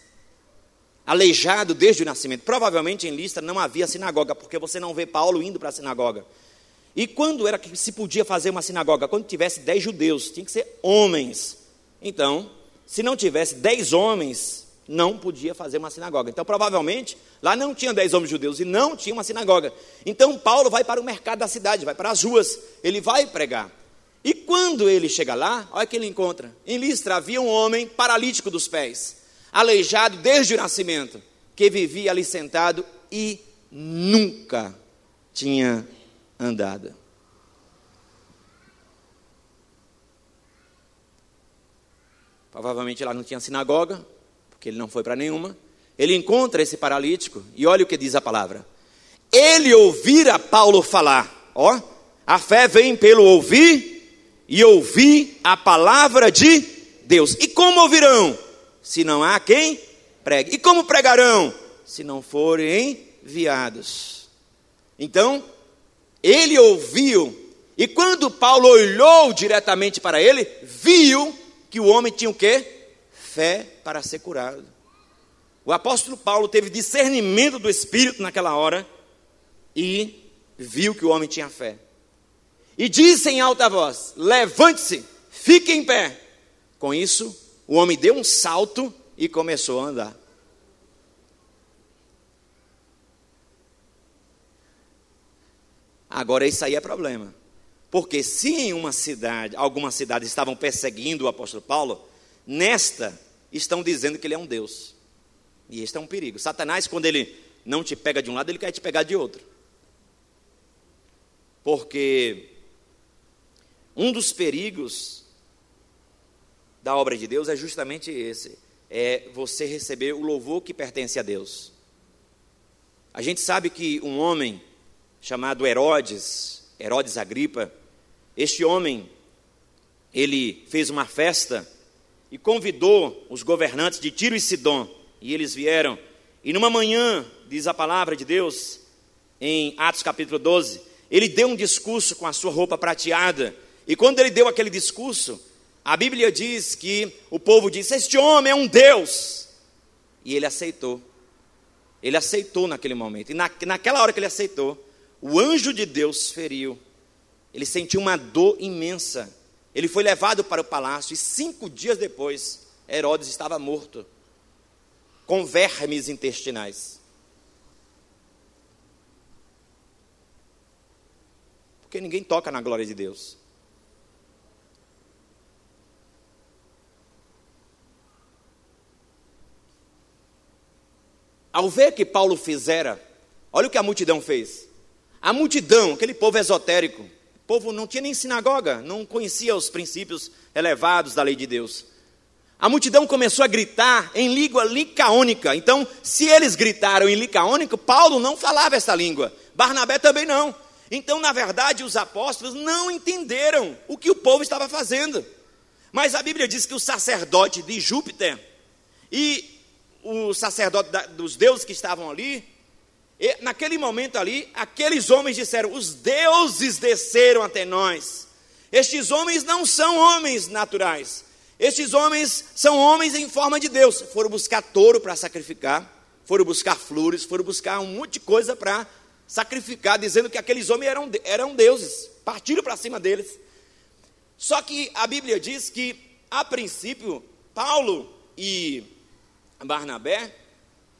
aleijado desde o nascimento. Provavelmente em Listra não havia sinagoga, porque você não vê Paulo indo para a sinagoga. E quando era que se podia fazer uma sinagoga? Quando tivesse dez judeus, tinha que ser homens. Então, se não tivesse dez homens, não podia fazer uma sinagoga. Então, provavelmente, lá não tinha dez homens judeus e não tinha uma sinagoga. Então, Paulo vai para o mercado da cidade, vai para as ruas, ele vai pregar. E quando ele chega lá, olha o que ele encontra. Em Listra havia um homem paralítico dos pés aleijado desde o nascimento, que vivia ali sentado e nunca tinha andado. Provavelmente lá não tinha sinagoga, porque ele não foi para nenhuma. Ele encontra esse paralítico e olha o que diz a palavra. Ele ouvira Paulo falar, ó, a fé vem pelo ouvir e ouvir a palavra de Deus. E como ouvirão? Se não há quem pregue. E como pregarão? Se não forem enviados. Então, ele ouviu, e quando Paulo olhou diretamente para ele, viu que o homem tinha o quê? Fé para ser curado. O apóstolo Paulo teve discernimento do Espírito naquela hora e viu que o homem tinha fé. E disse em alta voz: Levante-se, fique em pé. Com isso, o homem deu um salto e começou a andar. Agora, isso aí é problema. Porque se em uma cidade, algumas cidades estavam perseguindo o apóstolo Paulo, nesta estão dizendo que ele é um Deus. E este é um perigo. Satanás, quando ele não te pega de um lado, ele quer te pegar de outro. Porque um dos perigos da obra de Deus é justamente esse: é você receber o louvor que pertence a Deus. A gente sabe que um homem chamado Herodes, Herodes Agripa, este homem, ele fez uma festa e convidou os governantes de Tiro e Sidom, e eles vieram. E numa manhã, diz a palavra de Deus, em Atos capítulo 12, ele deu um discurso com a sua roupa prateada. E quando ele deu aquele discurso, a Bíblia diz que o povo disse: Este homem é um Deus. E ele aceitou. Ele aceitou naquele momento. E na, naquela hora que ele aceitou, o anjo de Deus feriu. Ele sentiu uma dor imensa. Ele foi levado para o palácio e cinco dias depois, Herodes estava morto, com vermes intestinais. Porque ninguém toca na glória de Deus. Ao ver que Paulo fizera, olha o que a multidão fez. A multidão, aquele povo esotérico, o povo não tinha nem sinagoga, não conhecia os princípios elevados da lei de Deus. A multidão começou a gritar em língua licaônica. Então, se eles gritaram em licaônico, Paulo não falava essa língua. Barnabé também não. Então, na verdade, os apóstolos não entenderam o que o povo estava fazendo. Mas a Bíblia diz que o sacerdote de Júpiter e o sacerdote dos deuses que estavam ali, e, naquele momento ali, aqueles homens disseram: Os deuses desceram até nós. Estes homens não são homens naturais. Estes homens são homens em forma de Deus. Foram buscar touro para sacrificar, foram buscar flores, foram buscar um monte de coisa para sacrificar, dizendo que aqueles homens eram, eram deuses. Partiram para cima deles. Só que a Bíblia diz que, a princípio, Paulo e Barnabé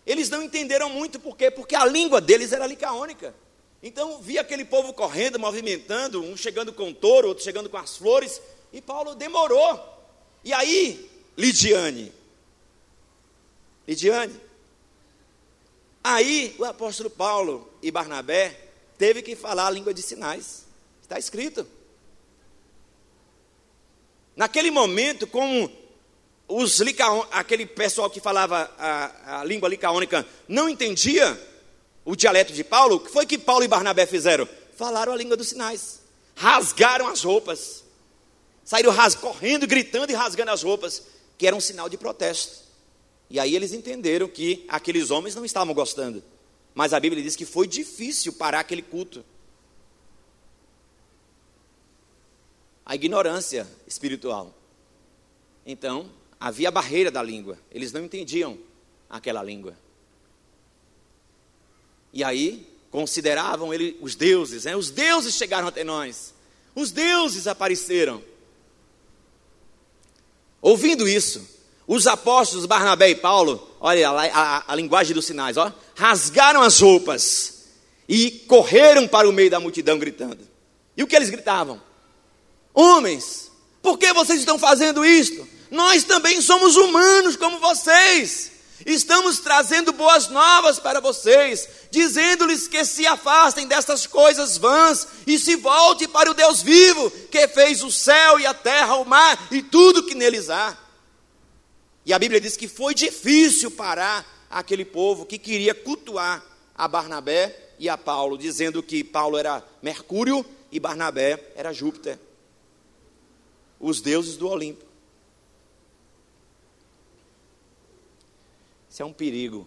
eles não entenderam muito por quê? Porque a língua deles era licaônica. Então, via aquele povo correndo, movimentando, um chegando com touro, outro chegando com as flores, e Paulo demorou. E aí, Lidiane, Lidiane, aí o apóstolo Paulo e Barnabé teve que falar a língua de sinais. Está escrito. Naquele momento, como os licaon, aquele pessoal que falava a, a língua licaônica não entendia o dialeto de Paulo, o que foi que Paulo e Barnabé fizeram? Falaram a língua dos sinais, rasgaram as roupas, saíram ras, correndo, gritando e rasgando as roupas, que era um sinal de protesto. E aí eles entenderam que aqueles homens não estavam gostando. Mas a Bíblia diz que foi difícil parar aquele culto. A ignorância espiritual. Então, havia a barreira da língua, eles não entendiam aquela língua. E aí consideravam ele os deuses, né? os deuses chegaram até nós, os deuses apareceram. Ouvindo isso, os apóstolos Barnabé e Paulo, olha a, a, a linguagem dos sinais, ó, rasgaram as roupas e correram para o meio da multidão gritando. E o que eles gritavam? Homens, por que vocês estão fazendo isto? Nós também somos humanos como vocês. Estamos trazendo boas novas para vocês, dizendo-lhes que se afastem dessas coisas vãs e se volte para o Deus vivo, que fez o céu e a terra, o mar e tudo que neles há. E a Bíblia diz que foi difícil parar aquele povo que queria cultuar a Barnabé e a Paulo, dizendo que Paulo era Mercúrio e Barnabé era Júpiter, os deuses do Olimpo. Isso é um perigo.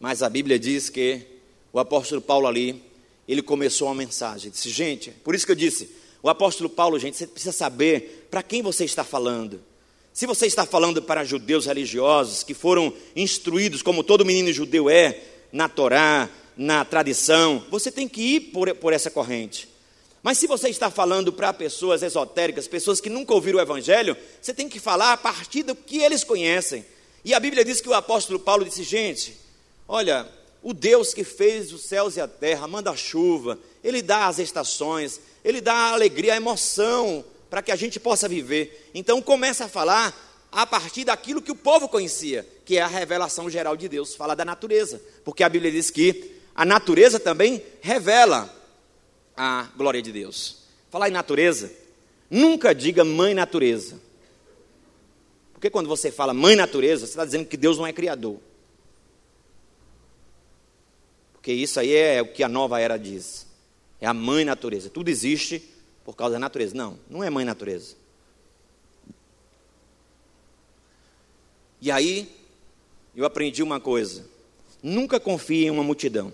Mas a Bíblia diz que o apóstolo Paulo ali, ele começou uma mensagem. Disse, gente, por isso que eu disse, o apóstolo Paulo, gente, você precisa saber para quem você está falando. Se você está falando para judeus religiosos que foram instruídos, como todo menino judeu é, na Torá, na tradição, você tem que ir por, por essa corrente. Mas se você está falando para pessoas esotéricas, pessoas que nunca ouviram o Evangelho, você tem que falar a partir do que eles conhecem. E a Bíblia diz que o apóstolo Paulo disse: gente, olha, o Deus que fez os céus e a terra, manda a chuva, Ele dá as estações, Ele dá a alegria, a emoção para que a gente possa viver. Então começa a falar a partir daquilo que o povo conhecia, que é a revelação geral de Deus, fala da natureza, porque a Bíblia diz que a natureza também revela a glória de Deus. Falar em natureza, nunca diga mãe natureza. Porque quando você fala mãe natureza, você está dizendo que Deus não é criador. Porque isso aí é o que a nova era diz. É a mãe natureza. Tudo existe por causa da natureza. Não, não é mãe natureza. E aí, eu aprendi uma coisa: nunca confie em uma multidão.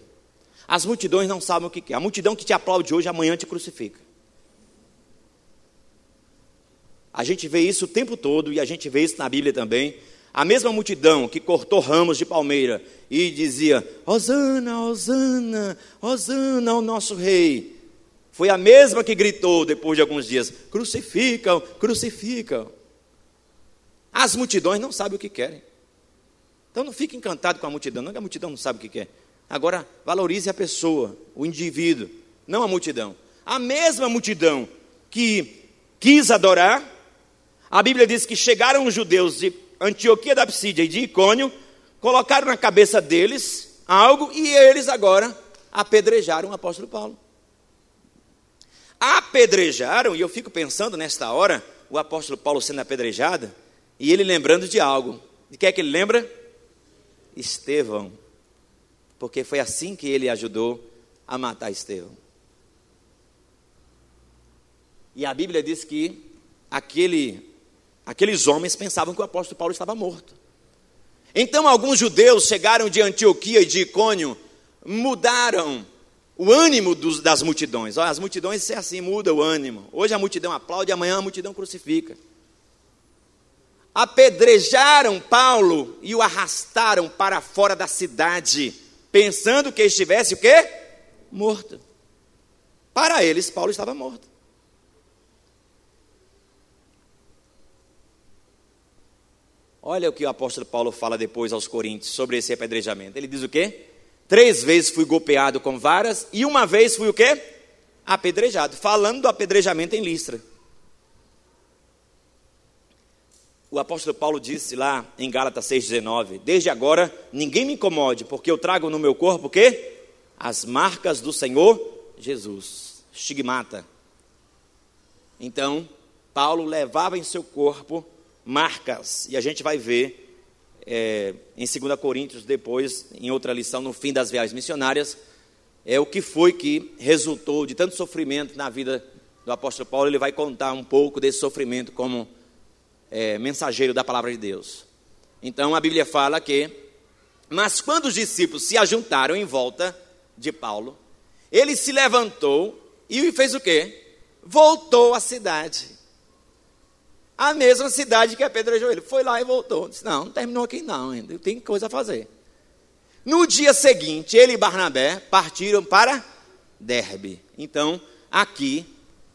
As multidões não sabem o que é. A multidão que te aplaude hoje, amanhã te crucifica. A gente vê isso o tempo todo e a gente vê isso na Bíblia também. A mesma multidão que cortou ramos de palmeira e dizia: Hosana, Hosana, Hosana ao nosso rei. Foi a mesma que gritou depois de alguns dias: Crucificam, crucificam. As multidões não sabem o que querem. Então não fique encantado com a multidão, não que a multidão não sabe o que quer. Agora, valorize a pessoa, o indivíduo, não a multidão. A mesma multidão que quis adorar, a Bíblia diz que chegaram os judeus de Antioquia da Psídia e de Icônio, colocaram na cabeça deles algo e eles agora apedrejaram o apóstolo Paulo. Apedrejaram, e eu fico pensando nesta hora, o apóstolo Paulo sendo apedrejado, e ele lembrando de algo. De que é que ele lembra? Estevão porque foi assim que ele ajudou a matar Estevão. E a Bíblia diz que aquele, aqueles homens pensavam que o apóstolo Paulo estava morto. Então alguns judeus chegaram de Antioquia e de Icônio, mudaram o ânimo dos, das multidões. Olha, as multidões é assim, muda o ânimo. Hoje a multidão aplaude, amanhã a multidão crucifica. Apedrejaram Paulo e o arrastaram para fora da cidade pensando que estivesse o quê? Morto. Para eles, Paulo estava morto. Olha o que o apóstolo Paulo fala depois aos Coríntios sobre esse apedrejamento. Ele diz o quê? Três vezes fui golpeado com varas e uma vez fui o quê? Apedrejado. Falando do apedrejamento em Listra. O apóstolo Paulo disse lá em Gálatas 6,19: Desde agora ninguém me incomode, porque eu trago no meu corpo o quê? As marcas do Senhor Jesus. Estigmata. Então, Paulo levava em seu corpo marcas, e a gente vai ver é, em 2 Coríntios, depois, em outra lição, no fim das viagens missionárias, é o que foi que resultou de tanto sofrimento na vida do apóstolo Paulo. Ele vai contar um pouco desse sofrimento como é, mensageiro da palavra de Deus. Então a Bíblia fala que, mas quando os discípulos se ajuntaram em volta de Paulo, ele se levantou e fez o quê? Voltou à cidade. A mesma cidade que apedrejou ele. Foi lá e voltou. Disse, não, não terminou aqui não ainda, tem coisa a fazer. No dia seguinte, ele e Barnabé partiram para Derbe. Então, aqui,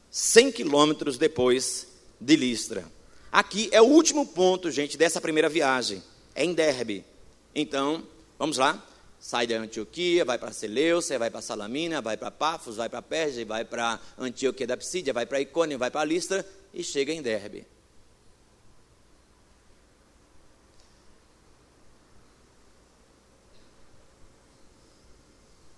100 quilômetros depois de Listra. Aqui é o último ponto, gente, dessa primeira viagem. É em Derbe. Então, vamos lá. Sai da Antioquia, vai para Seleucia, vai para Salamina, vai para Pafos, vai para Perge, vai para Antioquia da Psídia, vai para Icônio, vai para Listra e chega em Derbe.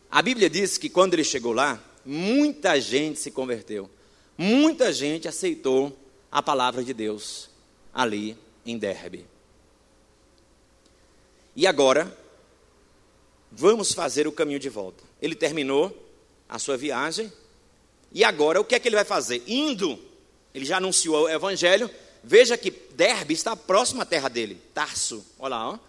A Bíblia diz que quando ele chegou lá, muita gente se converteu. Muita gente aceitou a palavra de Deus ali em Derbe. E agora, vamos fazer o caminho de volta. Ele terminou a sua viagem, e agora o que é que ele vai fazer? Indo, ele já anunciou o evangelho. Veja que Derbe está próximo à terra dele, Tarso, olha lá, ó.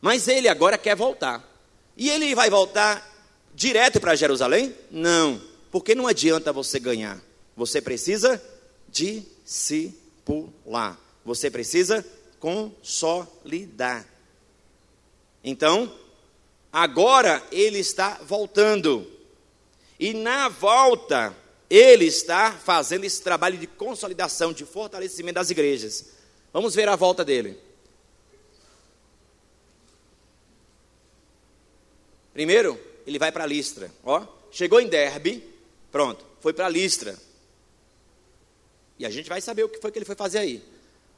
Mas ele agora quer voltar. E ele vai voltar direto para Jerusalém? Não, porque não adianta você ganhar. Você precisa discipular. Você precisa consolidar. Então, agora ele está voltando. E na volta, ele está fazendo esse trabalho de consolidação, de fortalecimento das igrejas. Vamos ver a volta dele. Primeiro, ele vai para Listra. Ó, chegou em Derbe, pronto, foi para Listra. E a gente vai saber o que foi que ele foi fazer aí.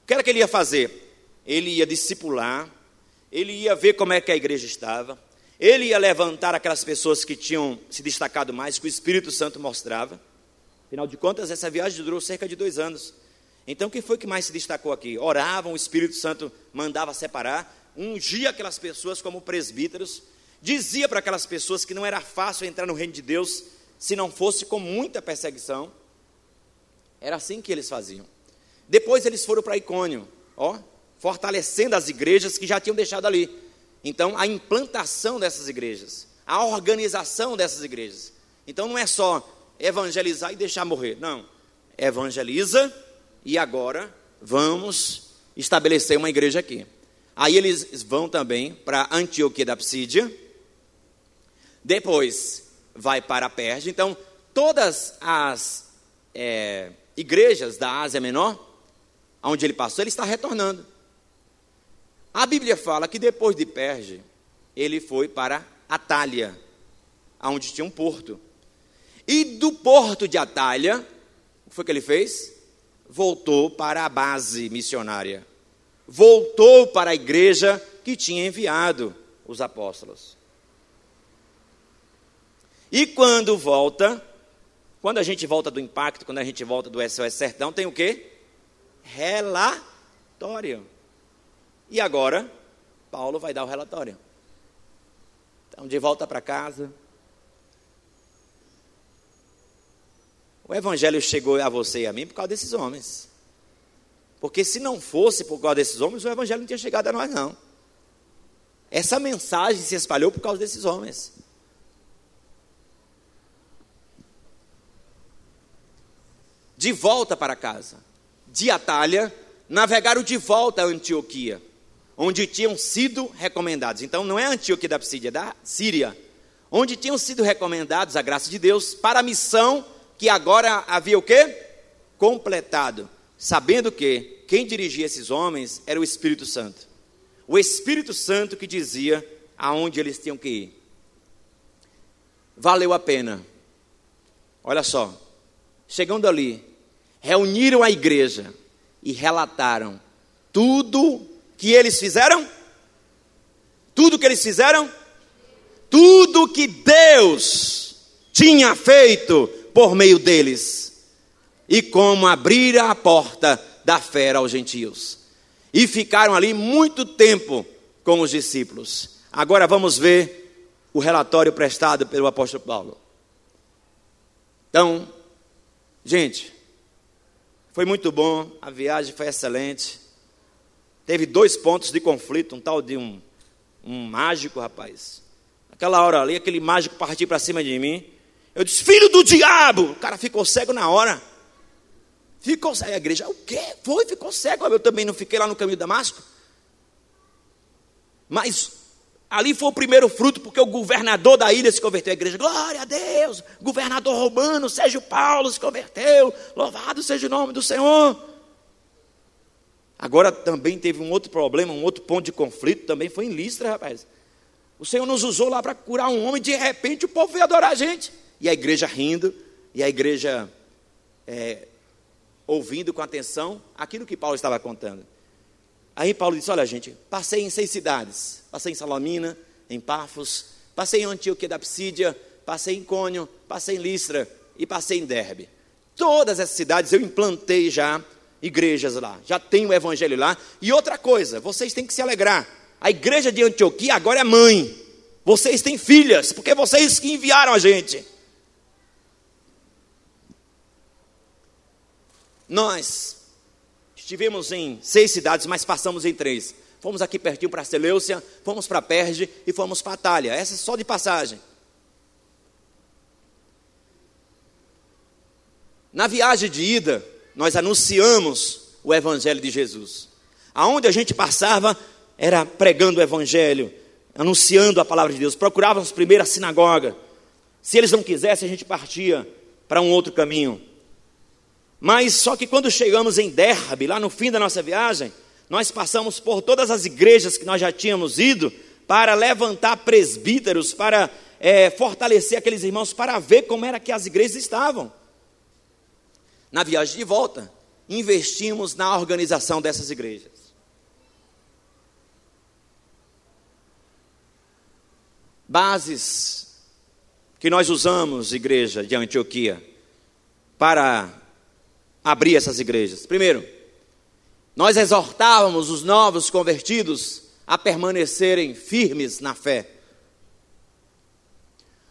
O que era que ele ia fazer? Ele ia discipular, ele ia ver como é que a igreja estava, ele ia levantar aquelas pessoas que tinham se destacado mais, que o Espírito Santo mostrava. Afinal de contas, essa viagem durou cerca de dois anos. Então, quem foi que mais se destacou aqui? Oravam, o Espírito Santo mandava separar, ungia aquelas pessoas como presbíteros, dizia para aquelas pessoas que não era fácil entrar no reino de Deus se não fosse com muita perseguição. Era assim que eles faziam. Depois eles foram para Icônio, ó, fortalecendo as igrejas que já tinham deixado ali. Então, a implantação dessas igrejas, a organização dessas igrejas. Então, não é só evangelizar e deixar morrer. Não. Evangeliza e agora vamos estabelecer uma igreja aqui. Aí eles vão também para Antioquia da Psídia, depois vai para a Pérsia. Então, todas as é, igrejas da Ásia Menor, onde ele passou, ele está retornando. A Bíblia fala que depois de Perge, ele foi para Atália, onde tinha um porto. E do porto de Atália, o que foi que ele fez? Voltou para a base missionária. Voltou para a igreja que tinha enviado os apóstolos. E quando volta, quando a gente volta do impacto, quando a gente volta do SOS Sertão, tem o quê? Relatório. E agora, Paulo vai dar o relatório. Então, de volta para casa. O evangelho chegou a você e a mim por causa desses homens. Porque se não fosse por causa desses homens, o evangelho não tinha chegado a nós, não. Essa mensagem se espalhou por causa desses homens. de volta para casa. De Atalha, navegaram de volta a Antioquia, onde tinham sido recomendados. Então, não é Antioquia da Psídia, é da Síria. Onde tinham sido recomendados, a graça de Deus, para a missão que agora havia o quê? Completado. Sabendo que quem dirigia esses homens era o Espírito Santo. O Espírito Santo que dizia aonde eles tinham que ir. Valeu a pena. Olha só, chegando ali, reuniram a igreja e relataram tudo que eles fizeram? Tudo que eles fizeram? Tudo que Deus tinha feito por meio deles. E como abrir a porta da fé aos gentios. E ficaram ali muito tempo com os discípulos. Agora vamos ver o relatório prestado pelo apóstolo Paulo. Então, gente, foi muito bom, a viagem foi excelente. Teve dois pontos de conflito, um tal de um, um mágico, rapaz. Aquela hora ali, aquele mágico partiu para cima de mim. Eu disse, filho do diabo! O cara ficou cego na hora. Ficou cego. A igreja, o quê? Foi, ficou cego. Eu também não fiquei lá no caminho de Damasco. Mas Ali foi o primeiro fruto, porque o governador da ilha se converteu à igreja. Glória a Deus! Governador romano, Sérgio Paulo se converteu. Louvado seja o nome do Senhor. Agora também teve um outro problema, um outro ponto de conflito, também foi em Listra, rapaz. O Senhor nos usou lá para curar um homem, de repente o povo veio adorar a gente. E a igreja rindo, e a igreja é, ouvindo com atenção aquilo que Paulo estava contando. Aí Paulo disse: Olha, gente, passei em seis cidades. Passei em Salomina, em Pafos, passei em Antioquia da Psídia, passei em Cônio, passei em Listra e passei em Derbe. Todas essas cidades eu implantei já igrejas lá, já tenho o evangelho lá. E outra coisa, vocês têm que se alegrar. A igreja de Antioquia agora é mãe. Vocês têm filhas, porque vocês que enviaram a gente. Nós Estivemos em seis cidades, mas passamos em três. Fomos aqui pertinho para Seleucia, fomos para Perge e fomos para Atalha. Essa é só de passagem. Na viagem de ida, nós anunciamos o evangelho de Jesus. Aonde a gente passava era pregando o evangelho, anunciando a palavra de Deus. Procurávamos primeiro a sinagoga. Se eles não quisessem, a gente partia para um outro caminho. Mas só que quando chegamos em Derbe, lá no fim da nossa viagem, nós passamos por todas as igrejas que nós já tínhamos ido para levantar presbíteros, para é, fortalecer aqueles irmãos, para ver como era que as igrejas estavam. Na viagem de volta, investimos na organização dessas igrejas. Bases que nós usamos, igreja de Antioquia, para abrir essas igrejas. Primeiro, nós exortávamos os novos convertidos a permanecerem firmes na fé.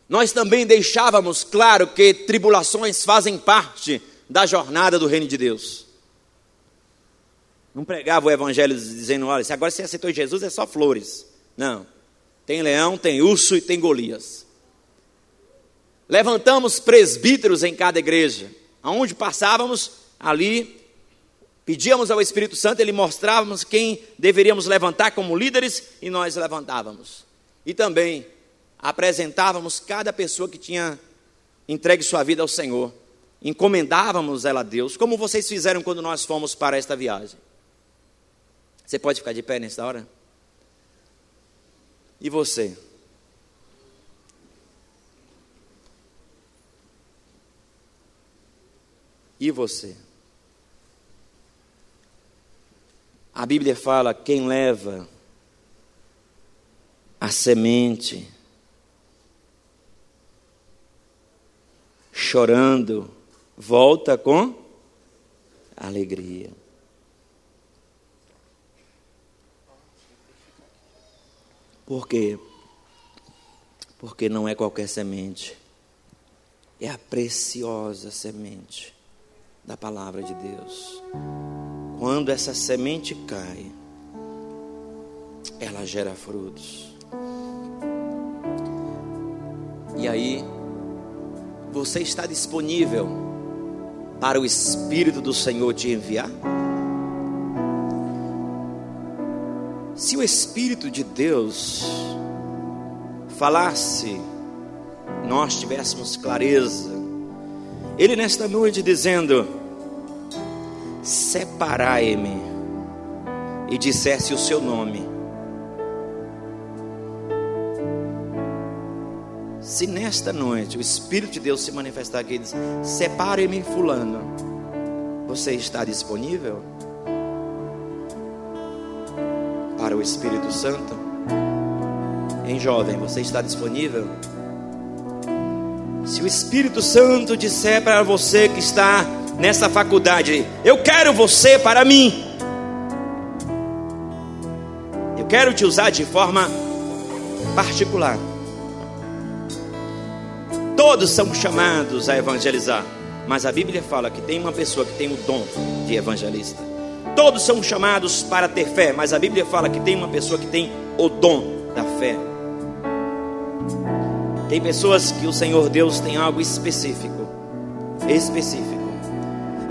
Nós também deixávamos claro que tribulações fazem parte da jornada do reino de Deus. Não pregava o evangelho dizendo, olha, se agora você aceitou Jesus é só flores. Não. Tem leão, tem urso e tem Golias. Levantamos presbíteros em cada igreja. Aonde passávamos, ali pedíamos ao Espírito Santo, ele mostrávamos quem deveríamos levantar como líderes e nós levantávamos. E também apresentávamos cada pessoa que tinha entregue sua vida ao Senhor. Encomendávamos ela a Deus, como vocês fizeram quando nós fomos para esta viagem. Você pode ficar de pé nessa hora? E você? E você? A Bíblia fala: quem leva a semente, chorando, volta com alegria. Por quê? Porque não é qualquer semente, é a preciosa semente da palavra de Deus. Quando essa semente cai, ela gera frutos. E aí, você está disponível para o Espírito do Senhor te enviar? Se o Espírito de Deus falasse, nós tivéssemos clareza, Ele nesta noite dizendo: separai-me e dissesse o seu nome. Se nesta noite o Espírito de Deus se manifestar aqui e diz: separe-me, Fulano, você está disponível para o Espírito Santo? Em jovem, você está disponível? Se o Espírito Santo disser para você que está nessa faculdade. Eu quero você para mim. Eu quero te usar de forma particular. Todos são chamados a evangelizar, mas a Bíblia fala que tem uma pessoa que tem o dom de evangelista. Todos são chamados para ter fé, mas a Bíblia fala que tem uma pessoa que tem o dom da fé. Tem pessoas que o Senhor Deus tem algo específico, específico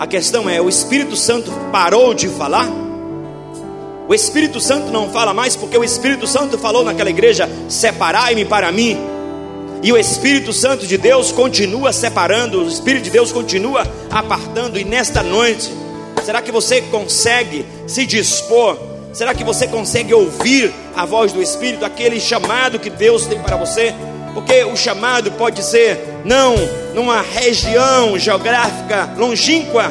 a questão é: o Espírito Santo parou de falar? O Espírito Santo não fala mais porque o Espírito Santo falou naquela igreja: separai-me para mim. E o Espírito Santo de Deus continua separando, o Espírito de Deus continua apartando. E nesta noite, será que você consegue se dispor? Será que você consegue ouvir a voz do Espírito, aquele chamado que Deus tem para você? Porque o chamado pode ser não numa região geográfica longínqua,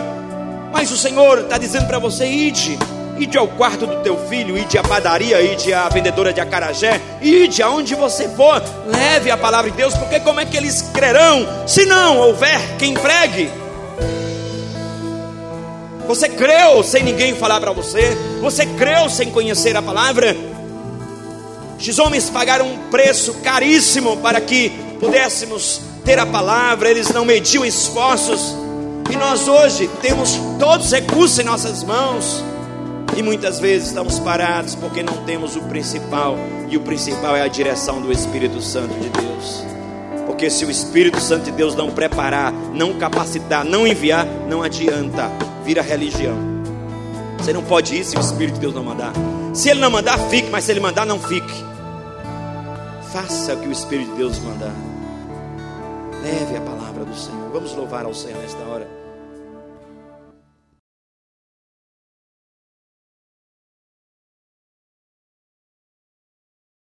mas o Senhor está dizendo para você: ide, ide ao quarto do teu filho, ide à padaria, ide à vendedora de acarajé, ide aonde você for, leve a palavra de Deus, porque como é que eles crerão se não houver quem pregue? Você creu sem ninguém falar para você, você creu sem conhecer a palavra. Esses homens pagaram um preço caríssimo para que pudéssemos ter a palavra, eles não mediam esforços. E nós hoje temos todos os recursos em nossas mãos e muitas vezes estamos parados porque não temos o principal, e o principal é a direção do Espírito Santo de Deus. Porque se o Espírito Santo de Deus não preparar, não capacitar, não enviar, não adianta, vira religião. Você não pode ir se o Espírito de Deus não mandar. Se ele não mandar, fique, mas se ele mandar, não fique. Faça o que o Espírito de Deus mandar. Leve a palavra do Senhor. Vamos louvar ao Senhor nesta hora.